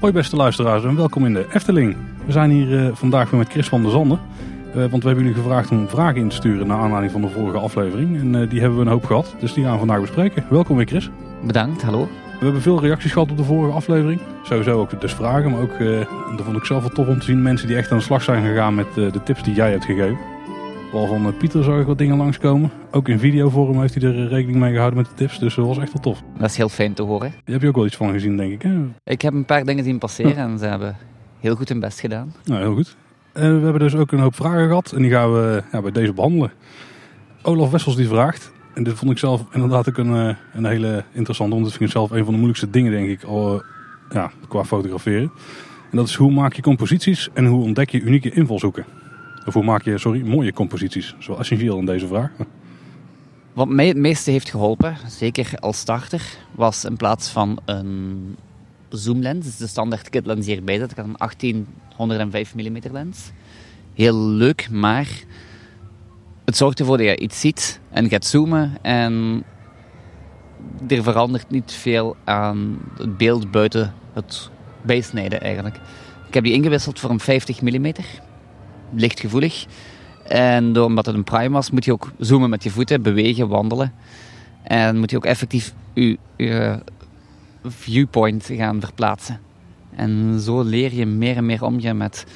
Hoi beste luisteraars en welkom in de Efteling. We zijn hier uh, vandaag weer met Chris van der Zanden. Uh, want we hebben jullie gevraagd om vragen in te sturen naar aanleiding van de vorige aflevering. En uh, die hebben we een hoop gehad, dus die gaan we vandaag bespreken. Welkom weer Chris. Bedankt, hallo. We hebben veel reacties gehad op de vorige aflevering. Sowieso ook dus vragen, maar ook, dat vond ik zelf wel tof om te zien, mensen die echt aan de slag zijn gegaan met de tips die jij hebt gegeven. Vooral van Pieter zag ik wat dingen langskomen. Ook in videovorm heeft hij er rekening mee gehouden met de tips. Dus dat was echt wel tof. Dat is heel fijn te horen. Daar heb je ook wel iets van gezien, denk ik. Hè? Ik heb een paar dingen zien passeren en ze hebben heel goed hun best gedaan. Nou, heel goed. En we hebben dus ook een hoop vragen gehad. En die gaan we ja, bij deze behandelen. Olaf Wessels die vraagt. En dit vond ik zelf inderdaad ook een, een hele interessante. Want dat vind ik zelf een van de moeilijkste dingen, denk ik, al, ja, qua fotograferen. En dat is hoe maak je composities en hoe ontdek je unieke invalshoeken. Hoe maak je, sorry, mooie composities? Dat is wel essentieel deze vraag. Wat mij het meeste heeft geholpen, zeker als starter, was in plaats van een zoomlens, de standaard kitlens hierbij dat ik had een 1805 mm lens. Heel leuk, maar het zorgt ervoor dat je iets ziet en gaat zoomen en er verandert niet veel aan het beeld buiten het bijsnijden eigenlijk. Ik heb die ingewisseld voor een 50 mm lichtgevoelig. En door, omdat het een prime was, moet je ook zoomen met je voeten, bewegen, wandelen. En moet je ook effectief je, je viewpoint gaan verplaatsen. En zo leer je meer en meer omgaan met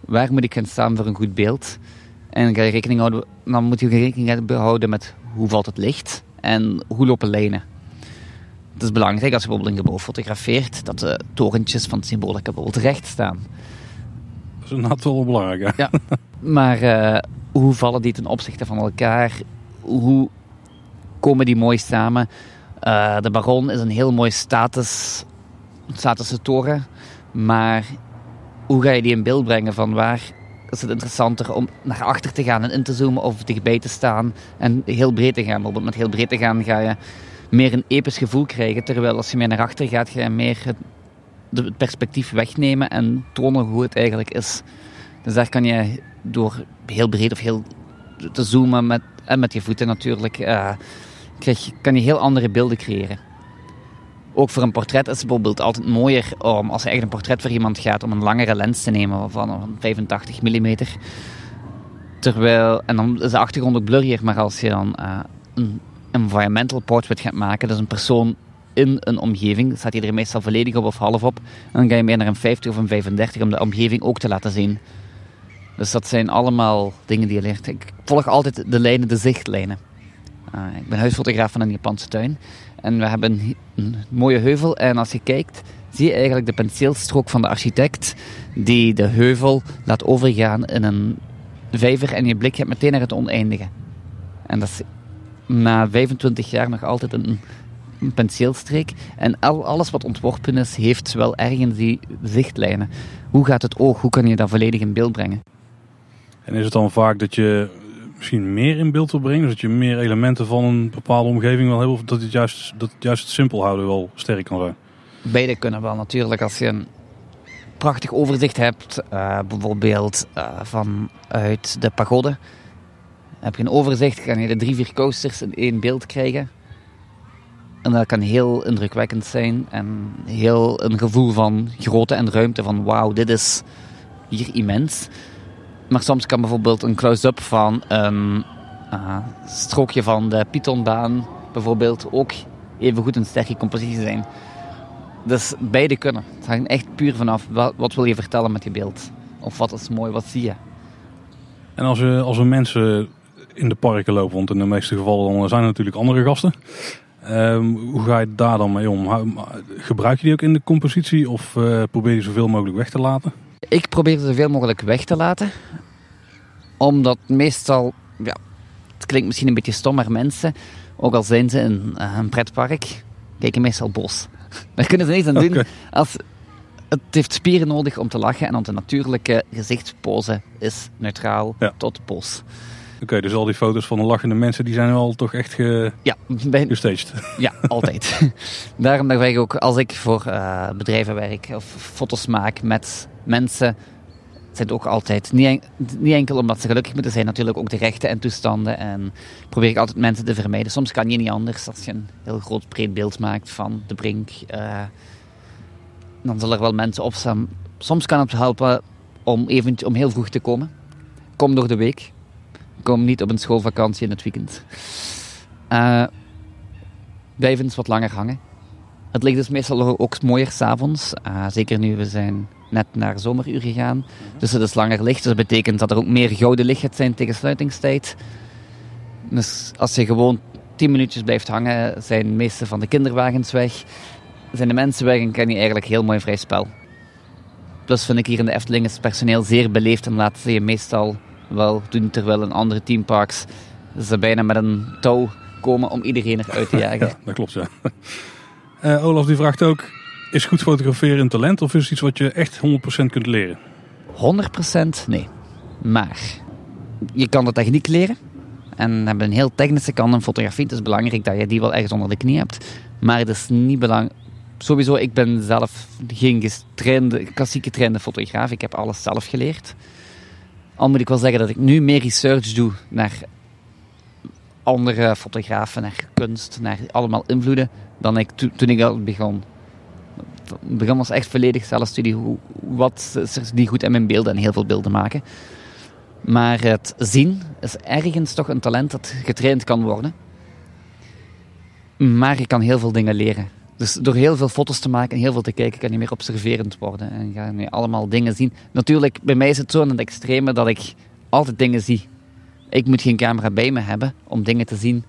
waar moet ik gaan staan voor een goed beeld. En ga je rekening houden, dan moet je rekening houden met hoe valt het licht en hoe lopen lijnen. Het is belangrijk als je bijvoorbeeld een gebouw fotografeert, dat de torentjes van het symbolica bijvoorbeeld recht staan is inderdaad wel belangrijk. Ja. Maar uh, hoe vallen die ten opzichte van elkaar? Hoe komen die mooi samen? Uh, de Baron is een heel mooi status, statische toren. Maar hoe ga je die in beeld brengen? Van waar is het interessanter om naar achter te gaan en in te zoomen of dichtbij te staan en heel breed te gaan? Bijvoorbeeld met heel breed te gaan ga je meer een episch gevoel krijgen. Terwijl als je meer naar achter gaat, ga je meer het het perspectief wegnemen en tonen hoe het eigenlijk is. Dus daar kan je door heel breed of heel te zoomen met, en met je voeten natuurlijk, uh, krijg, kan je heel andere beelden creëren. Ook voor een portret is het bijvoorbeeld altijd mooier om, als je echt een portret voor iemand gaat, om een langere lens te nemen van 85 mm. Terwijl, en dan is de achtergrond ook blurrier, maar als je dan uh, een environmental portrait gaat maken, dus een persoon in een omgeving. Staat hij er meestal volledig op of half op. En dan ga je meer naar een 50 of een 35 om de omgeving ook te laten zien. Dus dat zijn allemaal dingen die je leert. Ik volg altijd de lijnen, de zichtlijnen. Uh, ik ben huisfotograaf van een Japanse tuin. En we hebben een mooie heuvel. En als je kijkt, zie je eigenlijk de penseelstrook van de architect die de heuvel laat overgaan in een vijver. En je blik gaat meteen naar het oneindige. En dat is na 25 jaar nog altijd een een penseelstreek. En al, alles wat ontworpen is, heeft wel ergens die zichtlijnen. Hoe gaat het oog? Hoe kan je dat volledig in beeld brengen? En is het dan vaak dat je misschien meer in beeld wil brengen? Dus dat je meer elementen van een bepaalde omgeving wil hebben? Of dat het juist, dat het, juist het simpel houden wel sterk kan zijn? Beide kunnen wel natuurlijk. Als je een prachtig overzicht hebt, uh, bijvoorbeeld uh, vanuit de pagode. Heb je een overzicht, kan je de drie, vier coasters in één beeld krijgen. En dat kan heel indrukwekkend zijn en heel een gevoel van grootte en ruimte van wauw, dit is hier immens. Maar soms kan bijvoorbeeld een close-up van een uh, strookje van de Pythonbaan bijvoorbeeld ook even goed een sterke compositie zijn. Dus beide kunnen. Het hangt echt puur vanaf wat, wat wil je vertellen met je beeld. Of wat is mooi, wat zie je. En als we, als we mensen in de parken lopen, want in de meeste gevallen zijn er natuurlijk andere gasten. Um, hoe ga je daar dan mee om? Gebruik je die ook in de compositie of uh, probeer je zoveel mogelijk weg te laten? Ik probeer zoveel mogelijk weg te laten. Omdat meestal, ja, het klinkt misschien een beetje stom, maar mensen, ook al zijn ze in uh, een pretpark, kijken meestal bos. Daar kunnen ze niets aan doen. Okay. Als, het heeft spieren nodig om te lachen en onze natuurlijke gezichtspose is neutraal ja. tot bos. Oké, dus al die foto's van de lachende mensen, die zijn wel toch echt ge... ja, ben... gestaged? Ja, altijd. Daarom dat ik ook, als ik voor uh, bedrijven werk of foto's maak met mensen, zijn ook altijd, niet, en- niet enkel omdat ze gelukkig moeten zijn, natuurlijk ook de rechten en toestanden. En probeer ik altijd mensen te vermijden. Soms kan je niet anders als je een heel groot breed beeld maakt van de brink. eh, dan zullen er wel mensen opstaan. Soms kan het helpen om, om heel vroeg te komen. Kom door de week. Kom niet op een schoolvakantie in het weekend. Eh blijf eens wat langer hangen. Het ligt dus meestal ook mooier s'avonds. Uh, zeker nu, we zijn net naar zomeruur gegaan. Dus het is langer licht. Dus dat betekent dat er ook meer gouden licht gaat zijn tegen sluitingstijd. Dus als je gewoon 10 minuutjes blijft hangen, zijn de meeste van de kinderwagens weg. Zijn de mensen weg en kan je eigenlijk heel mooi vrij spel. Plus vind ik hier in de Efteling is het personeel zeer beleefd en laten ze je meestal wel doen, terwijl in andere teamparks ze bijna met een touw komen om iedereen eruit te jagen. Ja, dat klopt, ja. Uh, Olaf die vraagt ook, is goed fotograferen een talent of is het iets wat je echt 100% kunt leren? 100% nee. Maar je kan de techniek leren. En hebben een heel technische kant in fotografie. Het is belangrijk dat je die wel ergens onder de knie hebt. Maar het is niet belangrijk. Sowieso, ik ben zelf geen getrainde, klassieke getrainde fotograaf. Ik heb alles zelf geleerd. Al moet ik wel zeggen dat ik nu meer research doe naar andere fotografen, naar kunst, naar allemaal invloeden, dan ik to, toen ik al begon. Het begon was echt volledig zelfstudie. Hoe, wat is er die goed in mijn beelden en heel veel beelden maken. Maar het zien is ergens toch een talent dat getraind kan worden. Maar je kan heel veel dingen leren. Dus door heel veel foto's te maken en heel veel te kijken, kan je meer observerend worden. En ga je allemaal dingen zien. Natuurlijk, bij mij is het zo in het extreme dat ik altijd dingen zie. Ik moet geen camera bij me hebben om dingen te zien.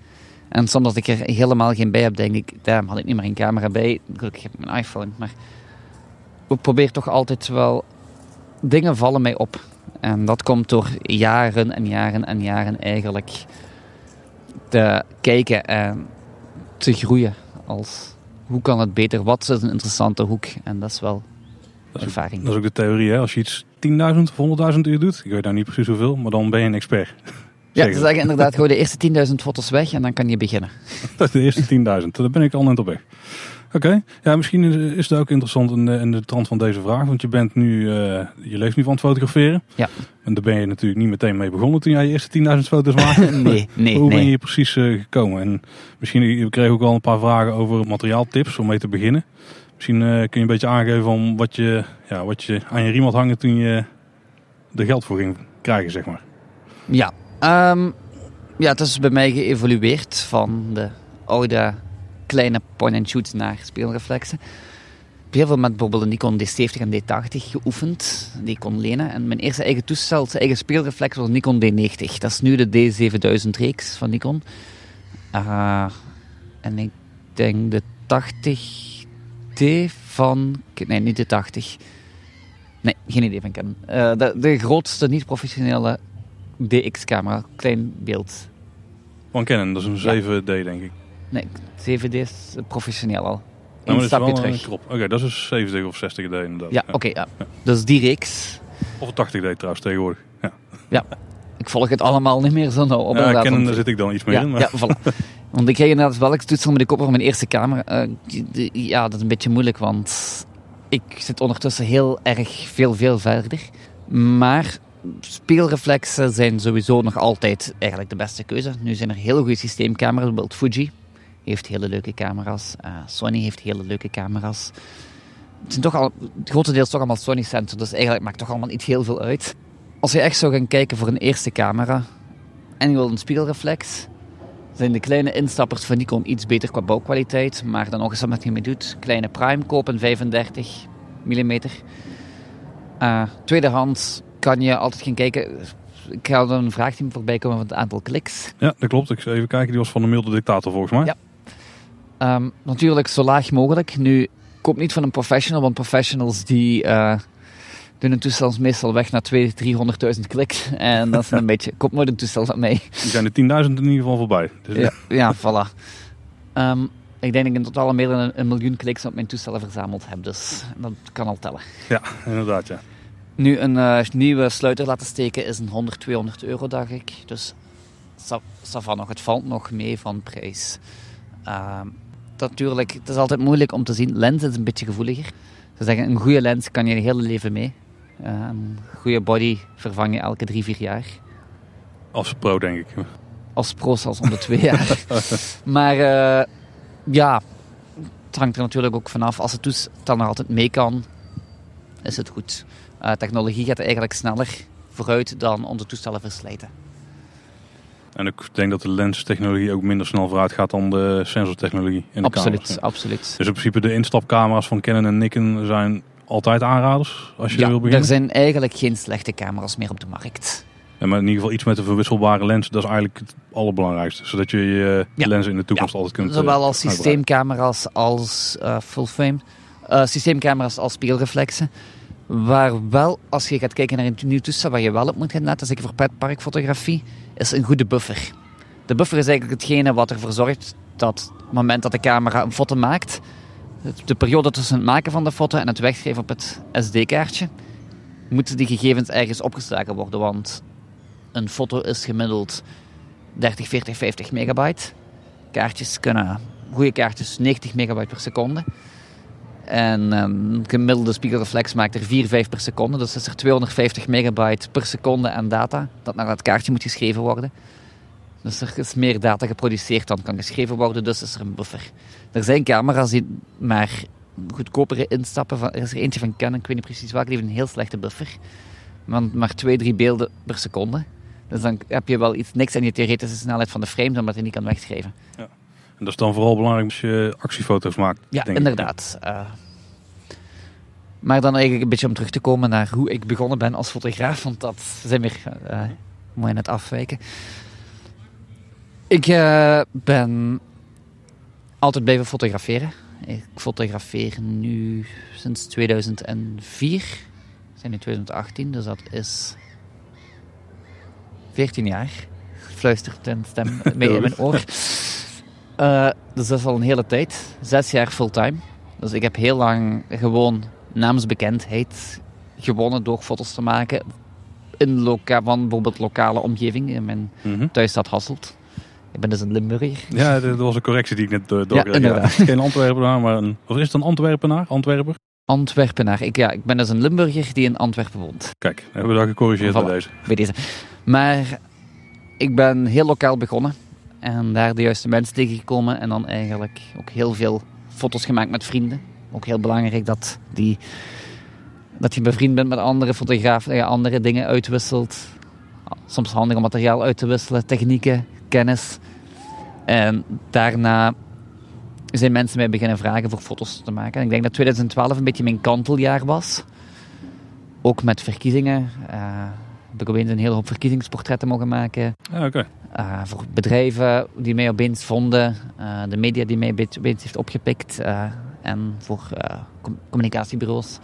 En soms als ik er helemaal geen bij heb, denk ik, daarom had ik niet meer een camera bij. Gelukkig heb ik mijn iPhone. Maar ik probeer toch altijd wel... Dingen vallen mij op. En dat komt door jaren en jaren en jaren eigenlijk te kijken en te groeien. Als hoe kan het beter? Wat is een interessante hoek? En dat is wel dat is ervaring. Dat is ook de theorie, hè? Als je iets 10.000 of 100.000 uur doet, ik weet nou niet precies hoeveel, maar dan ben je een expert. Ja, ze zeggen inderdaad gewoon de eerste 10.000 foto's weg en dan kan je beginnen. Dat is de eerste 10.000, daar ben ik al net op weg. Oké, okay. ja, misschien is het ook interessant in de, in de trant van deze vraag, want je bent nu, uh, je leeft nu van het fotograferen. Ja. En daar ben je natuurlijk niet meteen mee begonnen toen jij je eerste 10.000 foto's maakte. nee, nee. Hoe ben je hier precies uh, gekomen? En misschien, we kregen ook al een paar vragen over materiaaltips om mee te beginnen. Misschien uh, kun je een beetje aangeven van wat je, ja, wat je aan je riem had hangen toen je er geld voor ging krijgen, zeg maar. Ja, um, ja het is bij mij geëvolueerd van de oude kleine point-and-shoots naar speelreflexen. Ik heb heel veel met bijvoorbeeld de Nikon D70 en D80 geoefend, die ik kon lenen. En mijn eerste eigen toestel, zijn eigen speelreflex was een Nikon D90. Dat is nu de D7000 reeks van Nikon. Uh, en ik denk de 80D van... Nee, niet de 80. Nee, geen idee van Canon. Uh, de, de grootste niet-professionele DX-camera, klein beeld. Van Canon, dat is een 7D denk ik. Nee, 7D is professioneel al. Nou, Een stapje terug. Oké, okay, dat is 70 of 60D inderdaad. Ja, oké, okay, ja. ja. Dus die reeks. Of 80D trouwens tegenwoordig. Ja. ja. Ik volg het allemaal niet meer zo nauw op. Ja, Canon, daar zit ik dan iets meer ja, in. Maar. Ja, voilà. Want ik kreeg inderdaad welk toestel met de kop van mijn eerste camera. Uh, ja, dat is een beetje moeilijk, want ik zit ondertussen heel erg veel, veel verder. Maar speelreflexen zijn sowieso nog altijd eigenlijk de beste keuze. Nu zijn er hele goede systeemcamera's, bijvoorbeeld Fuji heeft hele leuke camera's. Uh, Sony heeft hele leuke camera's. Het zijn toch al, grotendeels toch allemaal Sony sensor, dus eigenlijk maakt toch allemaal niet heel veel uit. Als je echt zou gaan kijken voor een eerste camera en je wilt een spiegelreflex, zijn de kleine instappers van Nikon iets beter qua bouwkwaliteit, maar dan nog eens wat je mee doet. Kleine prime kopen, 35 mm. Uh, tweedehands kan je altijd gaan kijken. Ik ga er een vraagteam voorbij komen van het aantal kliks. Ja, dat klopt. Ik zal even kijken. Die was van de milde dictator volgens mij. Ja. Um, natuurlijk zo laag mogelijk. Nu, koop niet van een professional, want professionals die uh, doen een toestel meestal weg naar 200.000, 300.000 kliks. En dat is een beetje, koop nooit een toestel van mij. Die zijn de 10.000 in ieder geval voorbij. Dus ja, ja, voilà. Um, ik denk dat ik in totaal meer dan een, miljoen kliks op mijn toestellen verzameld heb. Dus dat kan al tellen. Ja, inderdaad ja. Nu een uh, nieuwe sluiter laten steken is een 100, 200 euro, dacht ik. Dus van nog, het valt nog mee van prijs. Uh, natuurlijk, het is altijd moeilijk om te zien. Lens is een beetje gevoeliger. Ze zeggen, een goede lens kan je je hele leven mee. Uh, een goede body vervang je elke drie, vier jaar. Als pro, denk ik. Als pro zelfs om de twee jaar. maar uh, ja, het hangt er natuurlijk ook vanaf. Als het toestel nog altijd mee kan, is het goed. Uh, technologie gaat eigenlijk sneller vooruit dan onze toestellen verslijten. En ik denk dat de lenstechnologie ook minder snel vooruit gaat dan de sensortechnologie in de absoluut, camera's. Absoluut, Dus in principe de instapcamera's van Canon en Nikon zijn altijd aanraders als je ja, wil beginnen? er zijn eigenlijk geen slechte camera's meer op de markt. Ja, maar in ieder geval iets met een verwisselbare lens, dat is eigenlijk het allerbelangrijkste. Zodat je je Ja. lenzen in de toekomst Ja, altijd kunt Zowel eh, als uitbreiden. systeemcamera's als eh full frame. Eh, systeemcamera's als spiegelreflexen. Waar wel, als je gaat kijken naar een nieuw toestel, waar je wel op moet gaan letten, zeker voor parkfotografie, is een goede buffer. De buffer is eigenlijk hetgene wat ervoor zorgt dat op het moment dat de camera een foto maakt, de periode tussen het maken van de foto en het wegschrijven op het SD-kaartje, moeten die gegevens ergens opgeslagen worden. Want een foto is gemiddeld 30, 40, 50 megabyte. Kaartjes kunnen, goede kaartjes, 90 megabyte per seconde. En een gemiddelde spiegelreflex maakt er 4, 5 per seconde. Dus is er 250 megabyte per seconde aan data dat naar dat kaartje moet geschreven worden. Dus er is meer data geproduceerd dan kan geschreven worden, dus is er een buffer. Er zijn camera's die maar goedkopere instappen. Van, er is er eentje van Canon, ik weet niet precies welke, die heeft een heel slechte buffer. Want maar 2, 3 beelden per seconde. Dus dan heb je wel iets niks aan je theoretische snelheid van de frame, omdat je niet kan wegschrijven. En dat is dan vooral belangrijk als je actiefoto's maakt. Ja, inderdaad. Eh, maar dan eigenlijk een beetje om terug te komen naar hoe ik begonnen ben als fotograaf, want dat zijn weer eh mooi net afwijken. Ik eh, ben altijd blijven fotograferen. Ik fotografeer nu sinds 2004. We zijn in 2018, dus dat is 14 jaar. Fluistert een stem mee in mijn oor. Eh, dus dat is al een hele tijd. Zes jaar fulltime. Dus ik heb heel lang gewoon naamsbekendheid gewonnen door foto's te maken in loka van bijvoorbeeld lokale omgeving in mijn Mhm. thuisstad Hasselt. Ik ben dus een Limburger. Ja, dat was een correctie die ik net door doorkreeg. het is geen Antwerpenaar, maar een... Of is het een Antwerpenaar? Antwerper? Antwerpenaar. Ik, ja, ik ben dus een Limburger die in Antwerpen woont. Kijk, hebben we dat gecorrigeerd Voilà. bij deze. Bij deze. Maar ik ben heel lokaal begonnen. En daar de juiste mensen tegengekomen. En dan eigenlijk ook heel veel foto's gemaakt met vrienden. Ook heel belangrijk dat, die, dat je bevriend bent met andere fotografen. Dat je andere dingen uitwisselt. Soms handig om materiaal uit te wisselen. Technieken, kennis. En daarna zijn mensen mij beginnen vragen voor foto's te maken. En ik denk dat 2012 een beetje mijn kanteljaar was. Ook met verkiezingen. eh, heb ik opeens een hele hoop verkiezingsportretten mogen maken. Ja, oké. Eh, voor bedrijven die mij opeens vonden. eh, de media die mij opeens heeft opgepikt. eh, en voor com- communicatiebureaus.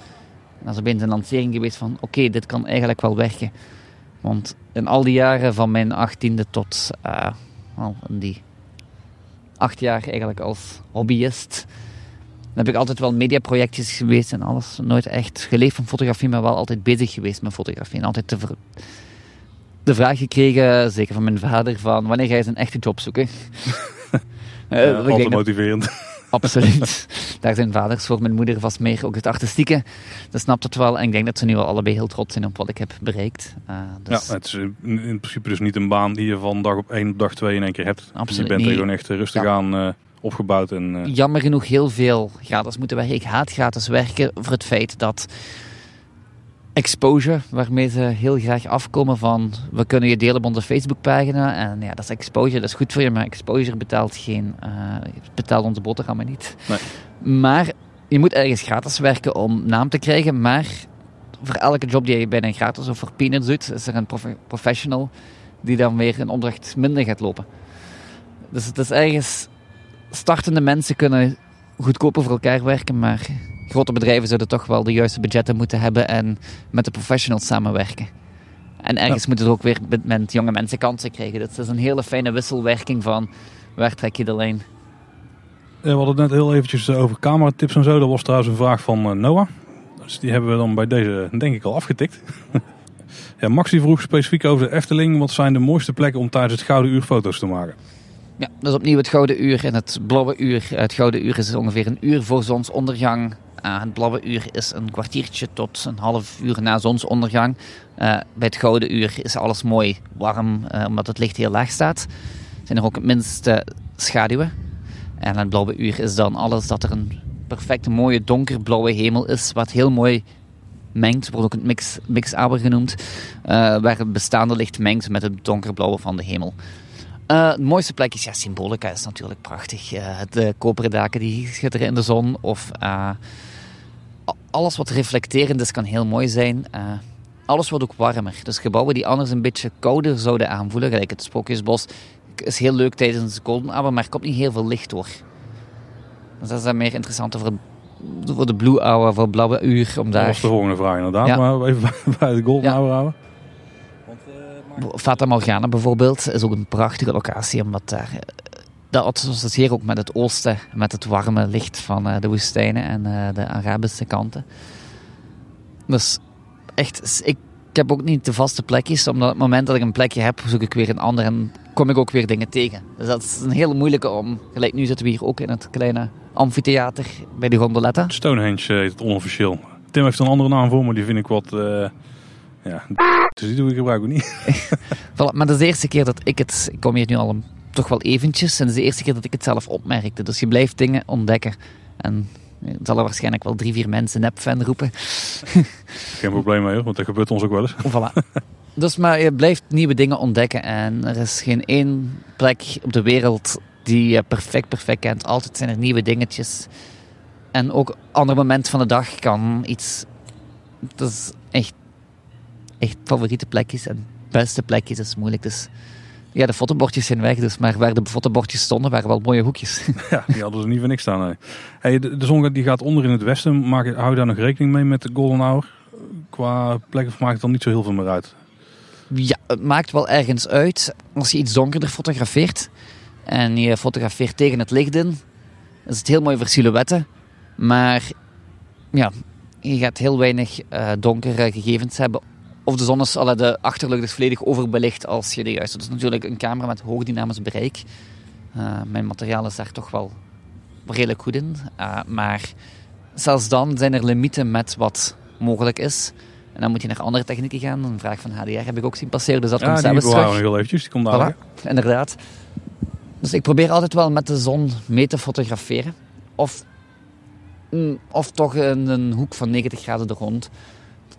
Dat is opeens een lancering geweest van... Oké, dit kan eigenlijk wel werken. Want in al die jaren van mijn achttiende tot... wel, in die acht jaar eigenlijk als hobbyist... Dan heb ik altijd wel mediaprojectjes geweest en alles. Nooit echt geleefd van fotografie, maar wel altijd bezig geweest met fotografie. En altijd de, vraag gekregen, zeker van mijn vader, van wanneer ga je eens een echte job zoeken? Eh, Ja, altijd dat- motiverend. absoluut. Daar zijn vaders voor. Mijn moeder was meer ook het artistieke. Dat snapt het wel. En ik denk dat ze nu wel allebei heel trots zijn op wat ik heb bereikt. Eh, dus Ja, het is in, in principe dus niet een baan die je van dag op één, dag twee in één keer hebt. Absoluut je bent er gewoon echt rustig Ja. aan eh, opgebouwd. En, eh, jammer genoeg heel veel gratis moeten werken. Ik haat gratis werken voor het feit dat exposure, waarmee ze heel graag afkomen van we kunnen je delen op onze Facebookpagina. En ja, dat is exposure, dat is goed voor je, maar exposure betaalt geen, eh, betaalt onze boterhammen niet. Nee. Maar je moet ergens gratis werken om naam te krijgen, maar voor elke job die je bijna gratis of voor peanuts doet, is er een prof- professional die dan weer een opdracht minder gaat lopen. Dus het is ergens startende mensen kunnen goedkoper voor elkaar werken, maar grote bedrijven zouden toch wel de juiste budgetten moeten hebben en met de professionals samenwerken. En ergens moet het ook weer met- met jonge mensen kansen krijgen. Dat is een hele fijne wisselwerking van waar trek je de lijn. We hadden het net heel eventjes over cameratips en zo. Dat was trouwens een vraag van eh, Noah. Dus die hebben we dan bij deze denk ik al afgetikt. ja, Max die vroeg specifiek over de Efteling. Wat zijn de mooiste plekken om tijdens het Gouden Uur foto's te maken? Ja, dus opnieuw het gouden uur en het blauwe uur. Het gouden uur is ongeveer een uur voor zonsondergang. Uh, het blauwe uur is een kwartiertje tot een half uur na zonsondergang. Uh, bij het gouden uur is alles mooi warm, omdat het licht heel laag staat. Zijn er ook het minste schaduwen. En het blauwe uur is dan alles dat er een perfecte mooie donkerblauwe hemel is, wat heel mooi mengt, wordt ook het mix, mixaber genoemd, waar het bestaande licht mengt met het donkerblauwe van de hemel. Uh, het mooiste plekje is, ja, Symbolica is natuurlijk prachtig. Uh, de koperen daken die schitteren in de zon. Of uh, alles wat reflecterend is, kan heel mooi zijn. alles wordt ook warmer. Dus gebouwen die anders een beetje kouder zouden aanvoelen, gelijk het Sprookjesbos, is heel leuk tijdens de Golden maar er komt niet heel veel licht door. Dus dat is dan meer interessant voor, voor de Blue Hour, voor blauwe uur. Om daar... Dat was de volgende vraag inderdaad, ja. maar even bij de Golden ja. Hour houden. Fata Morgana bijvoorbeeld is ook een prachtige locatie, omdat daar... Dat associeer ook met het oosten, met het warme licht van de woestijnen en de Arabische kanten. Dus echt, ik, heb ook niet de vaste plekjes, omdat op het moment dat ik een plekje heb, zoek ik weer een ander en kom ik ook weer dingen tegen. Dus dat is een hele moeilijke om... Gelijk nu zitten we hier ook in het kleine amfitheater bij de Gondoletta. Stonehenge heet het onofficieel. Tim heeft een andere naam voor, maar die vind ik wat... Uh, ja, dus die doe ik gebruik ook niet. voilà, maar dat is de eerste keer dat ik het... Ik kom hier nu al een, toch wel eventjes. En dat is de eerste keer dat ik het zelf opmerkte. Dus je blijft dingen ontdekken. En er zullen waarschijnlijk wel drie, vier mensen nep-fan roepen. Geen probleem mee, want dat gebeurt ons ook wel eens. Voilà. Dus maar je blijft nieuwe dingen ontdekken. En er is geen één plek op de wereld die je perfect, perfect kent. Altijd zijn er nieuwe dingetjes. En ook ander moment van de dag kan iets... Dat is echt, echt favoriete plekjes en beste plekjes is moeilijk. Dus ja, de fotobordjes zijn weg, dus, maar waar de fotobordjes stonden, waren wel mooie hoekjes. Ja, die hadden ze niet voor niks staan. Nee. Hey, de, de zon die gaat onder in het westen. Maak, hou je daar nog rekening mee met de Golden Hour? Qua plek of maakt het dan niet zo heel veel meer uit? Ja, het maakt wel ergens uit. Als je iets donkerder fotografeert en je fotografeert tegen het licht in, is het heel mooi voor silhouetten. Maar ja, je gaat heel weinig uh, donkere gegevens hebben of de zon is, alle, de achterlucht is volledig overbelicht als je de juiste... Dat is natuurlijk een camera met hoog dynamisch bereik. Uh, mijn materiaal is daar toch wel redelijk goed in. Uh, maar zelfs dan zijn er limieten met wat mogelijk is. En dan moet je naar andere technieken gaan. Een vraag van HDR heb ik ook zien passeren, dus dat ja, komt zelfs terug. Ja, heel eventjes. Die komt daar. Voilà, inderdaad. Dus ik probeer altijd wel met de zon mee te fotograferen. Of, mm, of toch in een hoek van 90 graden er rond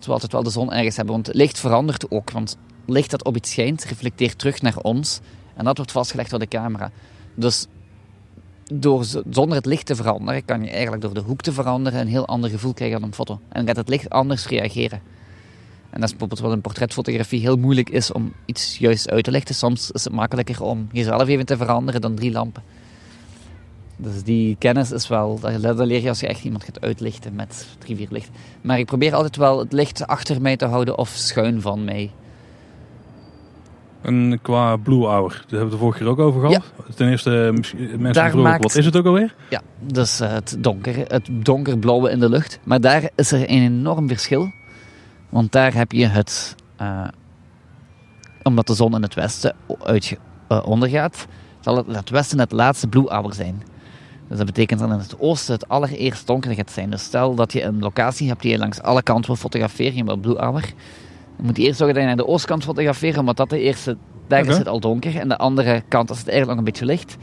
dat we altijd wel de zon ergens hebben. Want licht verandert ook. Want licht dat op iets schijnt, reflecteert terug naar ons. En dat wordt vastgelegd door de camera. Dus door, zonder het licht te veranderen, kan je eigenlijk door de hoek te veranderen een heel ander gevoel krijgen aan een foto. En dan gaat het licht anders reageren. En dat is bijvoorbeeld wat in portretfotografie heel moeilijk is om iets juist uit te lichten. Soms is het makkelijker om jezelf even te veranderen dan drie lampen. Dus die kennis is wel, dat leer je als je echt iemand gaat uitlichten met drie, vier licht. Maar ik probeer altijd wel het licht achter mij te houden of schuin van mij. En qua Blue Hour, daar hebben we het de vorige keer ook over gehad. Ja. Ten eerste, mensen vroegen, maakt, wat is het ook alweer? Ja, dus het, donker, het donkerblauwe in de lucht. Maar daar is er een enorm verschil. Want daar heb je het, uh, omdat de zon in het westen uit, uh, ondergaat, zal het, het westen het laatste Blue Hour zijn. Dus dat betekent dat in het oosten het allereerst donker gaat zijn. Dus stel dat je een locatie hebt die je langs alle kanten wil fotograferen, je wil Blue Hour. Dan moet je eerst zorgen dat je naar de oostkant fotograferen, omdat dat de eerste, daar okay. is het al donker. En de andere kant is het eigenlijk nog een beetje licht.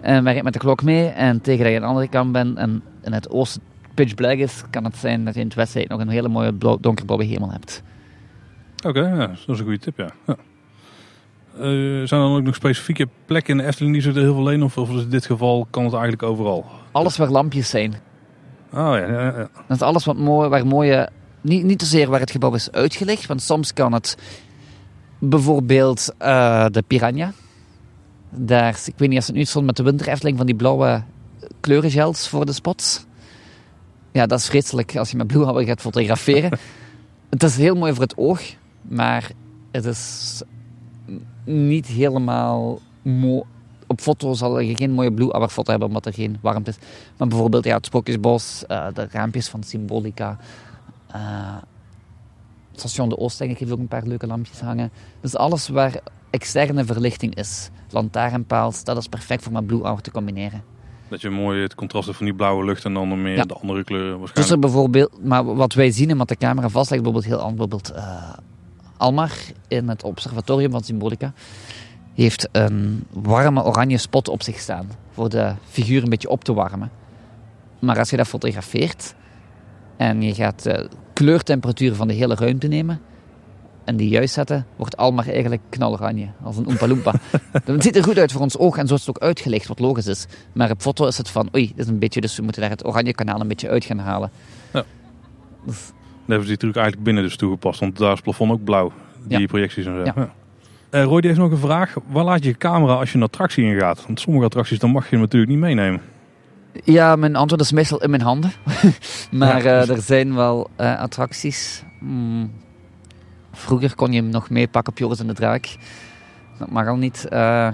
En werk met de klok mee. En tegen dat je aan de andere kant bent en in het oosten pitch black is, kan het zijn dat je in het westen nog een hele mooie donkerblauwe hemel hebt. Oké, okay, ja, dat is een goede tip, ja. ja. Uh, zijn er dan ook nog specifieke plekken in de Efteling die ze er heel veel lenen? Of, of in dit geval kan het eigenlijk overal? Alles waar lampjes zijn. Oh ja, ja, ja. Dat is alles wat mooi, waar mooie... Niet, niet zozeer waar het gebouw is uitgelegd, want soms kan het bijvoorbeeld uh, de Piranha. Daar, ik weet niet of het nu stond met de winter Efteling van die blauwe kleurengels voor de spots. Ja, dat is vreselijk als je met Blue gaat fotograferen. het is heel mooi voor het oog, maar het is niet helemaal mooi. Op foto zal je geen mooie blue hour foto hebben omdat er geen warmte is. Maar bijvoorbeeld ja, het Sprookjesbos, uh, de raampjes van Symbolica. Uh, Station de Oost denk ik heeft ook een paar leuke lampjes hangen. Dus alles waar externe verlichting is, lantaarnpaals, dat is perfect voor met Blue Hour te combineren. Dat je mooi het contrast hebt van die blauwe lucht en dan nog meer Ja. de andere kleuren Dus waarschijnlijk. er bijvoorbeeld, maar wat wij zien en wat de camera vastlegt, bijvoorbeeld heel anders. Bijvoorbeeld eh, Almar in het observatorium van Symbolica heeft een warme oranje spot op zich staan. Voor de figuur een beetje op te warmen. Maar als je dat fotografeert en je gaat de kleurtemperatuur van de hele ruimte nemen en die juist zetten, wordt Almar eigenlijk knaloranje, als een Oompa Loompa. Het ziet er goed uit voor ons oog en zo is het ook uitgelicht, wat logisch is. Maar op foto is het van, oei, dit is een beetje, dus we moeten daar het oranje kanaal een beetje uit gaan halen. Ja. Dus, hebben ze die truc eigenlijk binnen dus toegepast. Want daar is het plafond ook blauw. Die Ja. projecties en zo. Ja. Ja. Eh, Roy die heeft nog een vraag. Waar laat je je camera als je een attractie ingaat? Want sommige attracties dan mag je hem natuurlijk niet meenemen. ja, mijn antwoord is meestal in mijn handen. maar Ja, eh, er zijn wel eh, attracties. Hmm, vroeger kon je hem nog meepakken op Joris en de Draak. Dat mag al niet. Eh,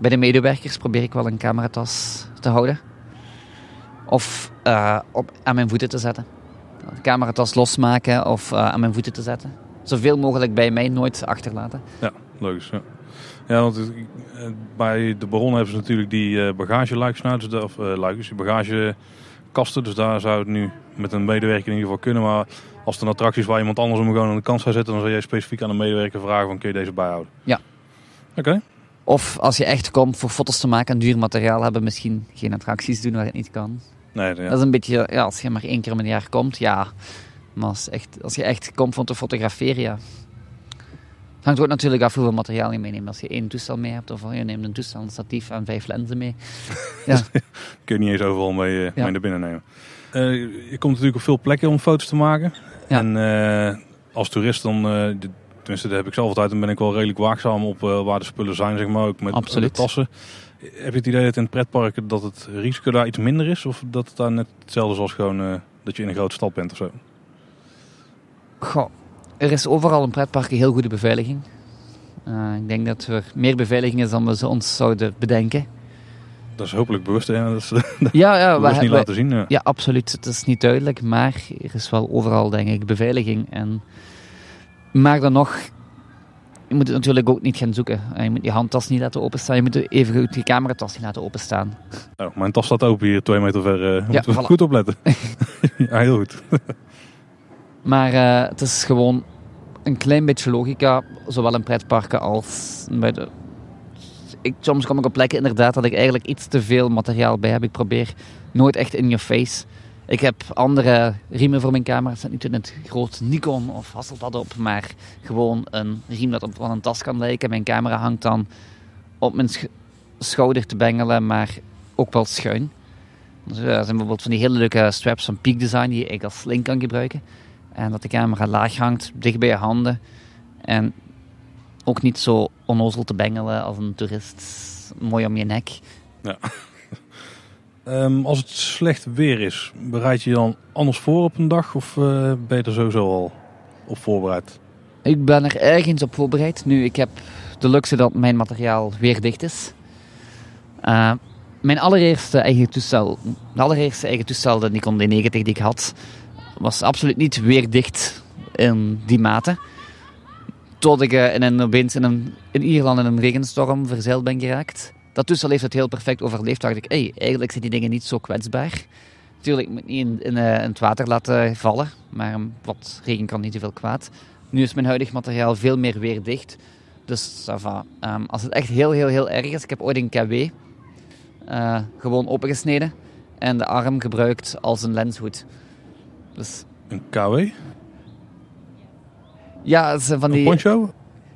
bij de medewerkers probeer ik wel een cameratas te houden. Of eh, op, aan mijn voeten te zetten. De cameratas losmaken of eh, aan mijn voeten te zetten. Zoveel mogelijk bij mij, nooit achterlaten. Ja, logisch. Ja, ja want het- eh, bij de Baron hebben ze natuurlijk die de- of luikjes, die bagagekasten. Dus daar zou het nu met een medewerker in ieder geval kunnen. Maar als het een attractie is waar iemand anders hem gewoon aan de kant zou zetten, dan zou jij specifiek aan de medewerker vragen van kun je deze bijhouden? Ja. Oké. Of als je echt komt voor foto's te maken en duur materiaal hebben, misschien geen attracties doen waar het niet kan. Nee, ja. Dat is een beetje, ja, als je maar één keer in een jaar komt, ja. Maar als, echt, als je echt komt om te fotograferen, ja. Het hangt ook natuurlijk af hoeveel materiaal je meeneemt. Als je één toestel mee hebt, of je neemt een toestel, een statief en vijf lenzen mee. kun je niet eens overal mee, eh, Ja. mee naar binnen nemen. Eh, je komt natuurlijk op veel plekken om foto's te maken. Ja. En eh, als toerist dan, eh, de- tenminste dat heb ik zelf altijd, dan ben ik wel redelijk waakzaam op eh, waar de spullen zijn, zeg maar, ook met Absoluut. de tassen. Heb je het idee dat in het pretpark dat het risico daar iets minder is? Of dat het daar net hetzelfde is als gewoon eh, dat je in een grote stad bent of zo? Goh, er is overal in pretparken heel goede beveiliging. Eh, ik denk dat er meer beveiliging is dan we ze ons zouden bedenken. Dat is hopelijk bewust, hè? Dat is dat Ja, ja, niet laten zien. Ja. Ja, absoluut. Het is niet duidelijk, maar er is wel overal, denk ik, beveiliging. En... Maar dan nog, je moet het natuurlijk ook niet gaan zoeken. Eh, Je moet je handtas niet laten openstaan. Je moet even goed je cameratas niet laten openstaan. Oh, mijn tas staat open hier, twee meter ver. moeten we voilà. goed opletten. ja, heel goed. Maar eh, het is gewoon een klein beetje logica, zowel in pretparken als bij de... Ik, soms kom ik op plekken inderdaad dat ik eigenlijk iets te veel materiaal bij heb. Ik probeer nooit echt in your face. Ik heb andere riemen voor mijn camera. Het staat niet in het groot Nikon of Hasselblad op, maar gewoon een riem dat op een tas kan lijken. Mijn camera hangt dan op mijn sch- schouder te bengelen, maar ook wel schuin. Dus, eh, er zijn bijvoorbeeld van die hele leuke straps van Peak Design die ik als sling kan gebruiken. En dat de camera laag hangt, dicht bij je handen. En ook niet zo onnozel te bengelen als een toerist. Mooi om je nek. Ehm, als het slecht weer is, bereid je je dan anders voor op een dag? Of eh, ben je er sowieso al op voorbereid? Ik ben er ergens op voorbereid. Nu, ik heb de luxe dat mijn materiaal weer dicht is. Eh, mijn allereerste eigen toestel, de allereerste eigen toestel, de Nikon D90 die ik had, was absoluut niet weerdicht in die mate. Tot ik eh, in een, opeens in, een, in Ierland in een regenstorm verzeild ben geraakt. Dat toestel heeft het heel perfect overleefd. dacht ik, hey, eigenlijk zijn die dingen niet zo kwetsbaar. Natuurlijk, ik moet niet in, in, eh, in het water laten vallen, maar wat regen kan niet te veel kwaad. Nu is mijn huidig materiaal veel meer weerdicht. Dus va. Ehm, als het echt heel, heel, heel erg is, ik heb ooit een KW eh, gewoon opengesneden en de arm gebruikt als een lenshoed. Dus Een KW? ja, van Een die, poncho?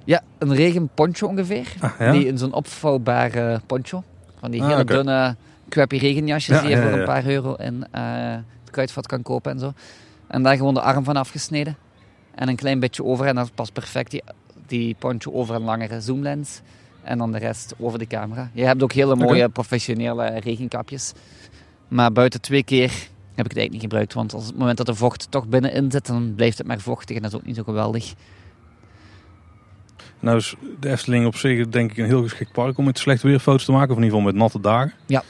Ja, een regenponcho ongeveer. Ah, ja? Die in zo'n opvouwbare poncho. Van die Ah, hele dunne, crappy regenjasjes Ja, die je voor een paar euro in eh, het kruidvat kan kopen en zo. En daar gewoon de arm van afgesneden. En een klein beetje over. En dat past perfect, die, die poncho over een langere zoomlens. En dan de rest over de camera. Je hebt ook hele mooie professionele regenkapjes. Maar buiten twee keer heb ik het eigenlijk niet gebruikt. Want als het moment dat er vocht toch binnenin zit, dan blijft het maar vochtig. En dat is ook niet zo geweldig. Nou is de Efteling op zich denk ik een heel geschikt park om met slecht weer foto's te maken. Of in ieder geval met natte dagen. Ja.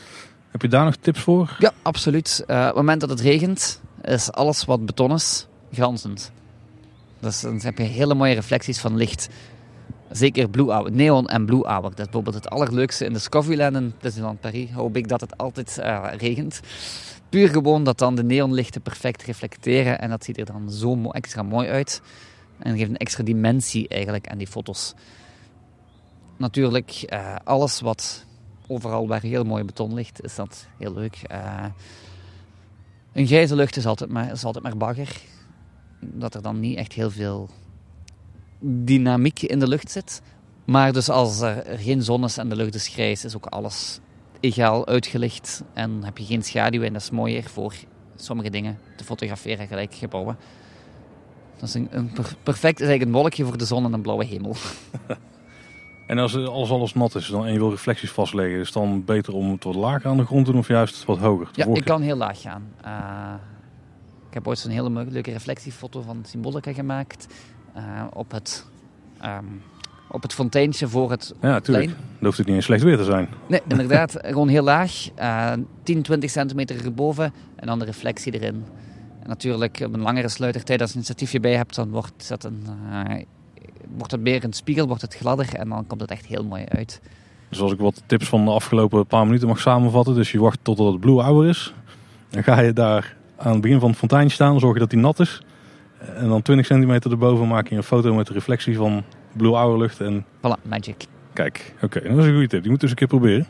Heb je daar nog tips voor? Ja, absoluut. Eh, op het moment dat het regent, is alles wat beton is, glanzend. Dus dan heb je hele mooie reflecties van licht. Zeker Blue Hour, neon en Blue Hour. Dat is bijvoorbeeld het allerleukste in de Discoveryland in Disneyland Paris. Hoop ik dat het altijd uh, regent. Puur gewoon dat dan de neonlichten perfect reflecteren en dat ziet er dan zo extra mooi uit. En geeft een extra dimensie eigenlijk aan die foto's. Natuurlijk, uh, alles wat overal waar heel mooi beton ligt, is dat heel leuk. Uh, een grijze lucht is altijd, maar, is altijd maar bagger. Dat er dan niet echt heel veel dynamiek in de lucht zit. Maar dus als er geen zon is en de lucht is grijs, is ook alles egaal uitgelicht. En heb je geen schaduw en dat is mooier voor sommige dingen te fotograferen, gelijk gebouwen. Dat is een, een perfect is een wolkje voor de zon en een blauwe hemel. En als, als alles nat is dan, en je wil reflecties vastleggen, is het dan beter om het wat lager aan de grond te doen of juist wat hoger? Ja, ik kan heel laag gaan. Uh, ik heb ooit zo'n hele leuke reflectiefoto van Symbolica gemaakt uh, op het... Um, op het fonteintje voor het Ja, natuurlijk. Dan hoeft het niet eens slecht weer te zijn. Nee, inderdaad. gewoon heel laag. Uh, 10, 20 centimeter erboven en dan de reflectie erin. En natuurlijk, op een langere sluitertijd, als je een statiefje bij hebt, dan wordt dat een, uh, wordt het meer een spiegel, wordt het gladder en dan komt het echt heel mooi uit. Dus als ik wat tips van de afgelopen paar minuten mag samenvatten. Dus je wacht totdat het blue hour is. Dan ga je daar aan het begin van het fontein staan, zorg je dat die nat is. En dan 20 centimeter erboven maak je een foto met de reflectie van blue hour lucht. En... Voilà, magic. Kijk, oké, dat is een goede tip. Die moet dus een keer proberen.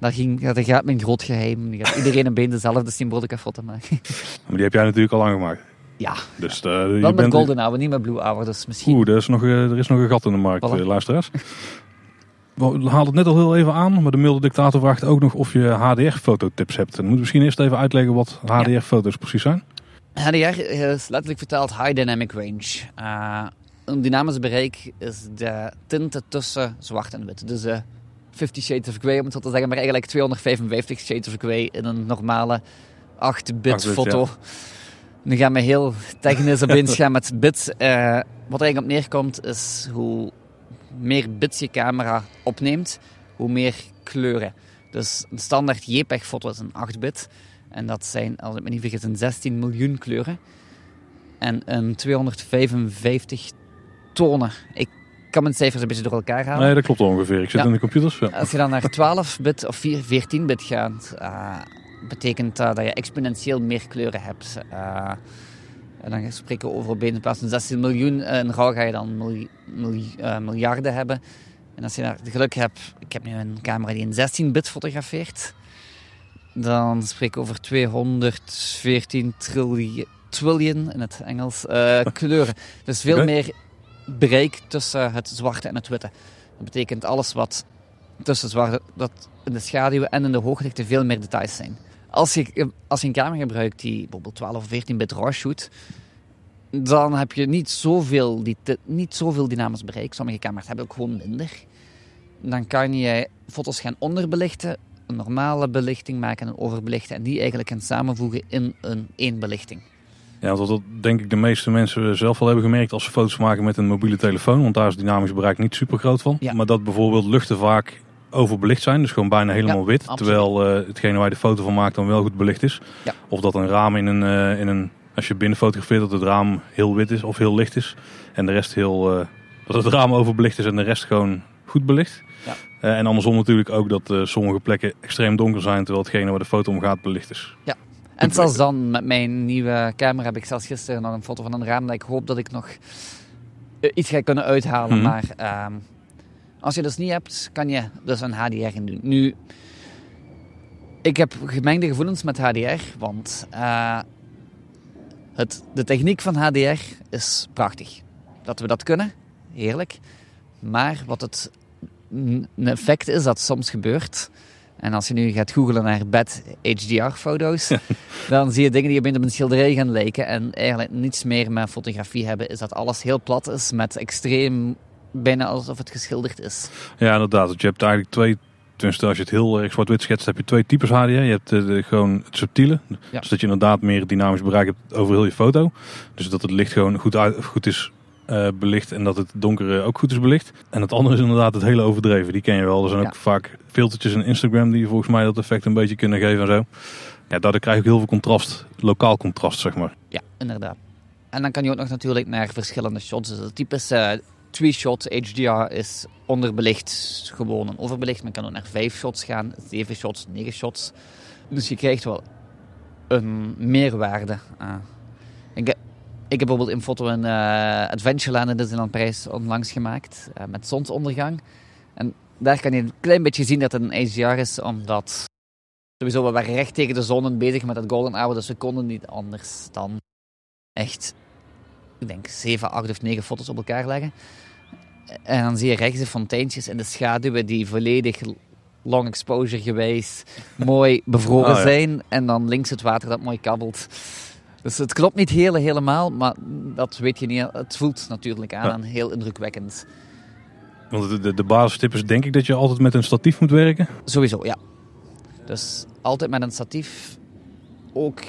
Dat, ging, dat gaat mijn groot geheim. gaat iedereen een been dezelfde symbolica foto maken. Maar die heb jij natuurlijk al lang gemaakt. Ja. Dus, uh, Wel met bent... Golden Hour, niet met Blue Hour. Dus misschien... Oeh, er is, nog, er is nog een gat in de markt, voilà. luisteraars. We haalden het net al heel even aan, maar de milde dictator vraagt ook nog of je HDR-fototips hebt. En moet misschien eerst even uitleggen wat HDR-foto's precies zijn. HDR is letterlijk vertaald High Dynamic Range. Uh, een dynamisch bereik is de tinten tussen zwart en wit. Dus uh, 50 Shades of Grey, om het zo te zeggen, maar eigenlijk 255 Shades of Grey in een normale 8-bit foto. Ja. Nu gaan we heel technisch op gaan met bits. Uh, wat er eigenlijk op neerkomt is hoe meer bits je camera opneemt, hoe meer kleuren. Dus een standaard JPEG-foto is een 8-bit. En dat zijn, als ik me niet vergis, een 16 miljoen kleuren. En een 255 tonen. Ik kan mijn cijfers een beetje door elkaar halen. Nee, dat klopt ongeveer. Ik zit ja. in de computers. Ja. Als je dan naar 12-bit of 14-bit gaat, uh, betekent dat dat je exponentieel meer kleuren hebt. Uh, en dan spreken we over in plaats van 16 miljoen in RAW ga je dan mil, mil, uh, miljarden hebben. En als je daar geluk hebt, ik heb nu een camera die in 16-bit fotografeert, dan spreken we over 214 triljoen, trillion in het Engels uh, kleuren. Dus veel okay. meer bereik tussen het zwarte en het witte. Dat betekent alles wat tussen zwarte, dat in de schaduwen en in de hooglichten veel meer details zijn. Als je, als je een camera gebruikt die bijvoorbeeld 12 of 14 bit RAW shoot, dan heb je niet zoveel, die, niet zoveel dynamisch bereik. Sommige camera's hebben ook gewoon minder. Dan kan je foto's gaan onderbelichten, een normale belichting maken en overbelichten en die eigenlijk gaan samenvoegen in een één belichting. Ja, want dat denk ik de meeste mensen zelf wel hebben gemerkt als ze foto's maken met een mobiele telefoon. Want daar is het dynamisch bereik niet super groot van. Ja. Maar dat bijvoorbeeld luchten vaak overbelicht zijn, dus gewoon bijna helemaal Ja, wit. absoluut. Terwijl eh, hetgene waar je de foto van maakt dan wel goed belicht is. Ja. Of dat een raam in een, eh, in een, als je binnen fotografeert, dat het raam heel wit is of heel licht is. En de rest heel, eh, dat het raam overbelicht is en de rest gewoon goed belicht. Ja. En andersom natuurlijk ook dat sommige plekken extreem donker zijn, terwijl hetgene waar de foto om gaat belicht is. En zelfs dan, met mijn nieuwe camera, heb ik zelfs gisteren nog een foto van een raam dat ik hoop dat ik nog eh, iets ga kunnen uithalen. Mhm. Maar ehm, als je dat niet hebt, kan je dus een HDR in doen. Nu, ik heb gemengde gevoelens met HDR, want eh, het, de techniek van HDR is prachtig. Dat we dat kunnen, heerlijk. Maar wat het een effect is dat soms gebeurt. En als je nu gaat googlen naar bad HDR-foto's, dan zie je dingen die op een schilderij gaan lijken. En eigenlijk niets meer met fotografie hebben. Is dat alles heel plat is met extreem, bijna alsof het geschilderd is. Ja, inderdaad. Want je hebt eigenlijk twee, tenminste als je het heel erg zwart-wit schetst, heb je twee types HDR. Je hebt eh, gewoon het subtiele, Ja. dus dat je inderdaad meer dynamisch bereik hebt over heel je foto. Dus dat het licht gewoon goed, uit, goed is eh, belicht en dat het donkere ook goed is belicht. En het andere is inderdaad het hele overdreven. Die ken je wel. Er zijn ook vaak filtertjes in Instagram die volgens mij dat effect een beetje kunnen geven en zo. Ja, daardoor krijg je ook heel veel contrast, lokaal contrast zeg maar. Ja, inderdaad. En dan kan je ook nog natuurlijk naar verschillende shots. Dus het typische twee shots HDR is onderbelicht gewoon een overbelicht. Men kan ook naar vijf shots gaan, zeven shots, negen shots. Dus je krijgt wel een meerwaarde. Uh, ik, ik heb bijvoorbeeld een foto in uh, Adventureland in Disneyland Parijs onlangs gemaakt uh, met zonsondergang. En daar kan je een klein beetje zien dat het een HDR is, omdat sowieso we waren recht tegen de zon bezig met het golden hour, dus we konden niet anders dan echt, ik denk, 7, 8 of 9 foto's op elkaar leggen. En dan zie je rechts de fonteintjes en de schaduwen die volledig long exposure geweest, mooi bevroren oh, ja. zijn. En dan links het water dat mooi kabbelt. Dus het klopt niet hele, helemaal, maar dat weet je niet. Het voelt natuurlijk aan ja. en heel indrukwekkend. Want de, de, de basistip is denk ik dat je altijd met een statief moet werken? Sowieso, ja. Dus altijd met een statief. Ook,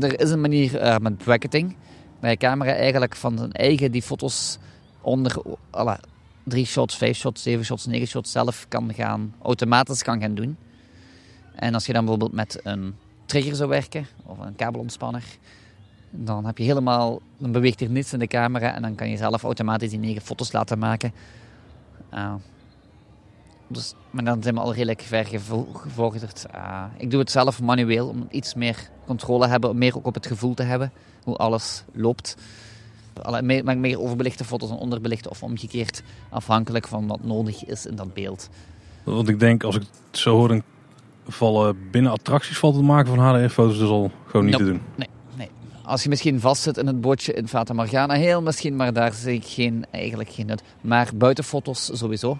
er is een manier uh, met bracketing. Dat je camera eigenlijk van zijn eigen die foto's onder alla, drie shots, vijf shots, zeven shots, negen shots zelf kan gaan, automatisch kan gaan doen. En als je dan bijvoorbeeld met een trigger zou werken, of een kabelontspanner, dan heb je helemaal, dan beweegt er niets in de camera en dan kan je zelf automatisch die negen foto's laten maken. Uh, dus, maar dan zijn we al redelijk ver gevorderd. Uh, ik doe het zelf manueel om iets meer controle te hebben, meer ook op het gevoel te hebben hoe alles loopt. Meer, meer overbelichte foto's en onderbelichte of omgekeerd, afhankelijk van wat nodig is in dat beeld. Want ik denk, als ik het zo hoor, dan vallen binnen attracties valt het maken van HDR-foto's dus al gewoon niet nope. te doen. Nee, nee. Als je misschien vastzit in het bootje in Fata Morgana, heel misschien, maar daar zie ik geen, eigenlijk geen nut. Maar buitenfoto's sowieso.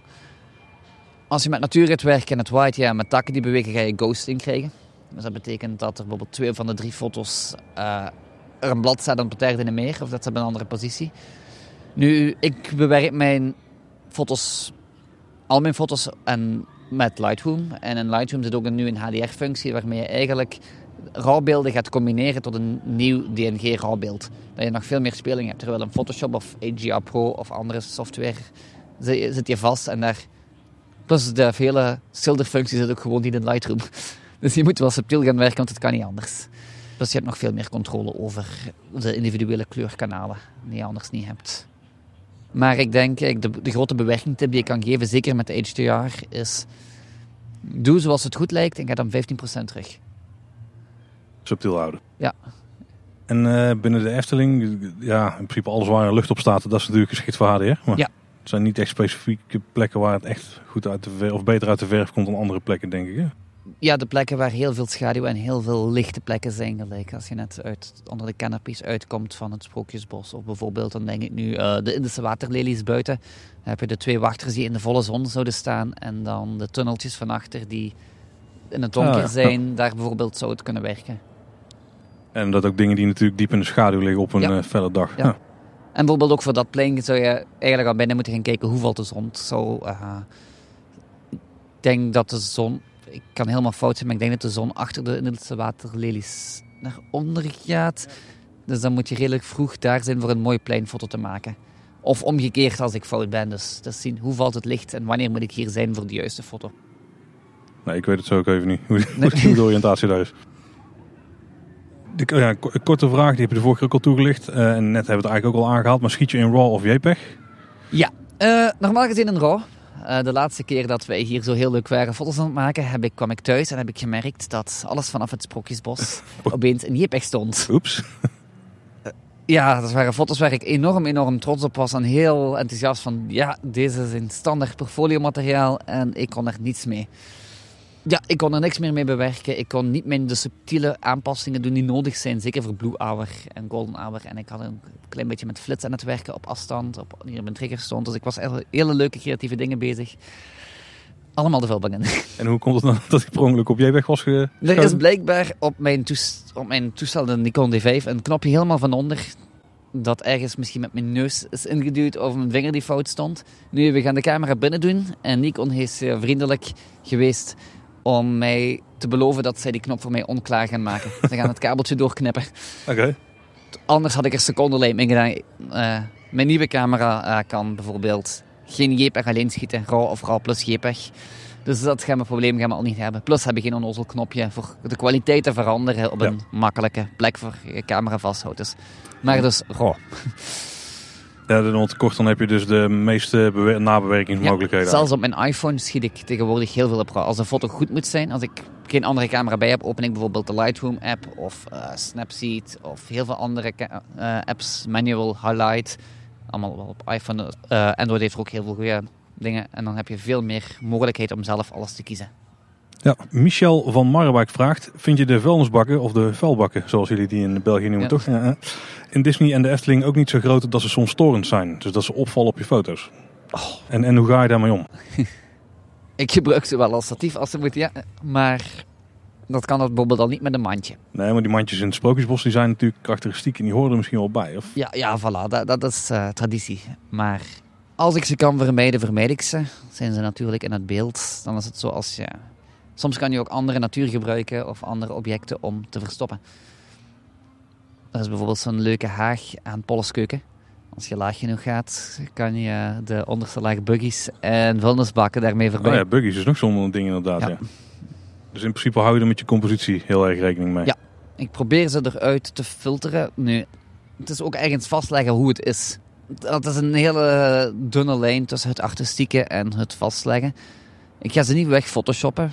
Als je met natuur gaat werken en het waait, ja, met takken die bewegen, ga je ghosting krijgen. Dus dat betekent dat er bijvoorbeeld twee van de drie foto's uh, er een blad staat op het derde in meer, of dat ze op een andere positie. Nu, ik bewerk mijn foto's, al mijn foto's en met Lightroom. En in Lightroom zit ook nu een HDR-functie waarmee je eigenlijk rouwbeelden gaat combineren tot een nieuw DNG-rouwbeeld. Dat je nog veel meer speling hebt. Terwijl in Photoshop of HDR Pro of andere software zit je vast en daar... Plus de vele filterfuncties zit ook gewoon niet in Lightroom. Dus je moet wel subtiel gaan werken, want het kan niet anders. Dus je hebt nog veel meer controle over de individuele kleurkanalen die je anders niet hebt. Maar ik denk, de, de grote bewerkingtip die ik kan geven, zeker met de HDR, is... Doe zoals het goed lijkt en ga dan 15% terug. Subtiel houden. Ja. En uh, binnen de Efteling, ja, in principe alles waar er lucht op staat, dat is natuurlijk geschikt voor HDR. Maar ja. het zijn niet echt specifieke plekken waar het echt goed uit de verf, of beter uit de verf komt dan andere plekken, denk ik. Hè? Ja, de plekken waar heel veel schaduw en heel veel lichte plekken zijn gelijk. Als je net uit, onder de canopies uitkomt van het Sprookjesbos. Of bijvoorbeeld, dan denk ik nu, uh, de Indische waterlelies buiten. Dan heb je de twee wachters die in de volle zon zouden staan. En dan de tunneltjes van achter die in het donker Ah, ja. zijn. Daar bijvoorbeeld zou het kunnen werken. En dat ook dingen die natuurlijk diep in de schaduw liggen op een Ja. eh, felle dag. Ja. Ja. En bijvoorbeeld ook voor dat plein zou je eigenlijk al bijna moeten gaan kijken hoe valt de zon. Zo, eh, ik denk dat de zon, ik kan helemaal fout zijn, maar ik denk dat de zon achter de Indische waterlelies naar onder gaat. Dus dan moet je redelijk vroeg daar zijn voor een mooi pleinfoto te maken. Of omgekeerd als ik fout ben. Dus, dus zien hoe valt het licht en wanneer moet ik hier zijn voor de juiste foto. Nee, ik weet het zo ook even niet. Hoe, hoe de oriëntatie daar is. De, ja, korte vraag, die heb je de vorige keer ook al toegelicht. Eh, en net hebben we het eigenlijk ook al aangehaald. Maar schiet je in RAW of JPEG? Ja, eh, normaal gezien een RAW. Eh, de laatste keer dat wij hier zo heel leuk waren foto's aan het maken, heb ik, kwam ik thuis en heb ik gemerkt dat alles vanaf het Sprookjesbos opeens in JPEG stond. Oeps. Ja, dat waren foto's waar ik enorm, enorm trots op was en heel enthousiast van, ja, deze zijn standaard portfoliomateriaal en ik kon er niets mee. Ja, ik kon er niks meer mee bewerken. Ik kon niet meer de subtiele aanpassingen doen die nodig zijn, zeker voor Blue Hour en Golden Hour. En ik had een klein beetje met flits aan het werken op afstand, op, hier mijn trigger stond. Dus ik was echt hele leuke creatieve dingen bezig. Allemaal de vuilbak in. En hoe komt het dan dat ik per ongeluk op JPEG was ge... Er is blijkbaar op mijn, op mijn toestel, de Nikon D5, een knopje helemaal van onder. Dat ergens misschien met mijn neus is ingeduwd of mijn vinger die fout stond. Nu, we gaan de camera binnen doen. En Nikon is zeer vriendelijk geweest om mij te beloven dat zij die knop voor mij onklaar gaan maken. Ze gaan het kabeltje doorknippen. Oké. Anders had ik er secondenlijm in gedaan. Eh, mijn nieuwe camera eh, kan bijvoorbeeld geen JPEG alleen schieten, RAW of RAW plus JPEG. Dus dat gaan we probleem gaan we al niet hebben. Plus heb je geen onnozel knopje voor de kwaliteit te veranderen op Ja. een makkelijke plek voor je camera vasthoudt. Dus, maar dus RAW. Ja, dan kort dan heb je dus de meeste bewer- nabewerkingsmogelijkheden. Zelfs op mijn iPhone schiet ik tegenwoordig heel veel op. Als een foto goed moet zijn, als ik geen andere camera bij heb, open ik bijvoorbeeld de Lightroom app of eh, Snapseed of heel veel andere eh, apps, Manual, Highlight. Allemaal op iPhone. Eh, Android heeft er ook heel veel goede dingen. En dan heb je veel meer mogelijkheid om zelf alles te kiezen. Ja, Michel van Marwijk vraagt: Vind je de vuilnisbakken of de vuilbakken, zoals jullie die in België noemen, Ja. toch? Ja. In Disney en de Efteling ook niet zo groot dat ze soms storend zijn. Dus dat ze opvallen op je foto's. Oh. En, en hoe ga je daarmee om? Ik gebruik ze wel als statief als ze moeten, ja. Maar dat kan bijvoorbeeld al niet met een mandje. Nee, maar die mandjes in het Sprookjesbos die zijn natuurlijk karakteristiek en die horen er misschien wel bij. Of? Ja, ja voilà, dat, dat is eh, traditie. Maar als ik ze kan vermijden, vermijd ik ze. Zijn ze natuurlijk in het beeld, dan is het zoals je... Soms kan je ook andere natuur gebruiken of andere objecten om te verstoppen. Dat is bijvoorbeeld zo'n leuke haag aan Polleskeuken. Als je laag genoeg gaat, kan je de onderste laag buggies en vuilnisbakken daarmee. Oh ja, buggies is nog zo'n ding inderdaad. Ja. Ja. Dus in principe hou je er met je compositie heel erg rekening mee. Ja. Ik probeer ze eruit te filteren. Nu, het is ook ergens vastleggen hoe het is. Dat is een hele dunne lijn tussen het artistieke en het vastleggen. Ik ga ze niet weg photoshoppen.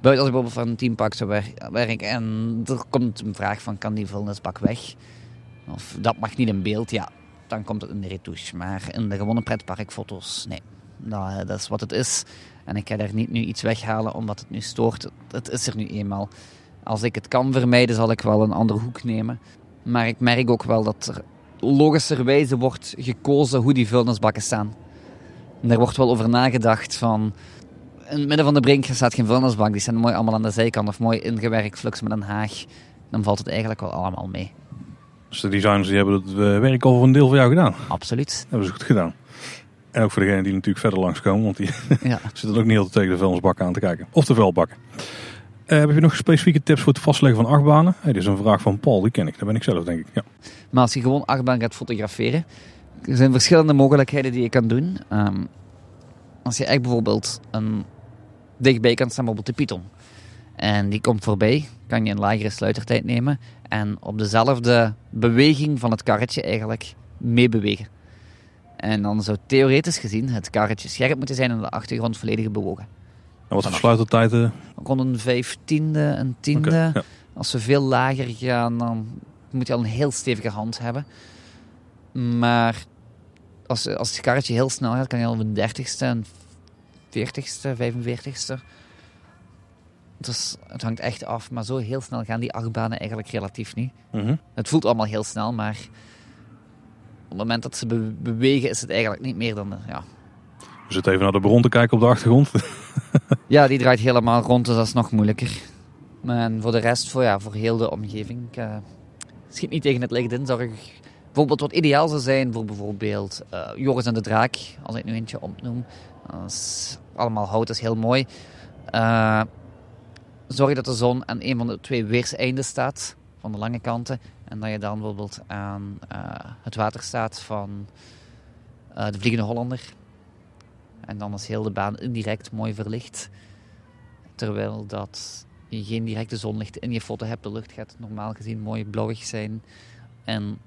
Buiten als ik bijvoorbeeld van een teampak zou wer- werken en er komt een vraag van kan die vuilnisbak weg? Of dat mag niet in beeld, ja. Dan komt het in de retouche. Maar in de gewone pretparkfoto's, nee. Dat, dat is wat het is. En ik ga daar niet nu iets weghalen omdat het nu stoort. Het is er nu eenmaal. Als ik het kan vermijden, zal ik wel een andere hoek nemen. Maar ik merk ook wel dat er logischerwijze wordt gekozen hoe die vuilnisbakken staan. En daar wordt wel over nagedacht van... In het midden van de brink staat geen vuilnisbak. Die staan mooi allemaal aan de zijkant of mooi ingewerkt flux met een haag. Dan valt het eigenlijk wel allemaal mee. Dus de designers die hebben het eh, werk al voor een deel voor jou gedaan. Absoluut. Dat hebben ze goed gedaan. En ook voor degenen die natuurlijk verder langskomen, want die Ja. zitten ook niet altijd tegen de vuilnisbakken aan te kijken. Of de vuilbakken. Eh, heb je nog specifieke tips voor het vastleggen van achtbanen? Hey, dit is een vraag van Paul, die ken ik. Dat ben ik zelf, denk ik. Ja. Maar als je gewoon achtbaan gaat fotograferen, er zijn verschillende mogelijkheden die je kan doen. Ehm, als je echt bijvoorbeeld een dichtbij kan staan, bijvoorbeeld de Python. En die komt voorbij, kan je een lagere sluitertijd nemen en op dezelfde beweging van het karretje eigenlijk meebewegen. En dan zou theoretisch gezien het karretje scherp moeten zijn en de achtergrond volledig bewogen. En wat voor sluitertijden? Rond een vijftiende, een tiende. Ja. Als we veel lager gaan, dan moet je al een heel stevige hand hebben. Maar als, als het karretje heel snel gaat, kan je al op een dertigste, een veertigste, vijfenveertigste. Dus het hangt echt af, maar zo heel snel gaan die achtbanen eigenlijk relatief niet. Mhm. Het voelt allemaal heel snel, maar op het moment dat ze be- bewegen is het eigenlijk niet meer dan... eh, Ja. We zitten even naar de bron te kijken op de achtergrond. ja, die draait helemaal rond, dus dat is nog moeilijker. En voor de rest, voor, ja, voor heel de omgeving, ik, eh, schiet niet tegen het licht in. Zorg bijvoorbeeld wat ideaal zou zijn voor bijvoorbeeld eh, Joris en de Draak, als ik nu eentje opnoem. Dat is allemaal hout, dat is heel mooi. Eh, zorg dat de zon aan een van de twee weerseinden staat, van de lange kanten. En dat je dan bijvoorbeeld aan eh, het water staat van eh, de Vliegende Hollander. En dan is heel de baan indirect mooi verlicht. Terwijl dat je geen directe zonlicht in je foto hebt. De lucht gaat normaal gezien mooi blauwig zijn. En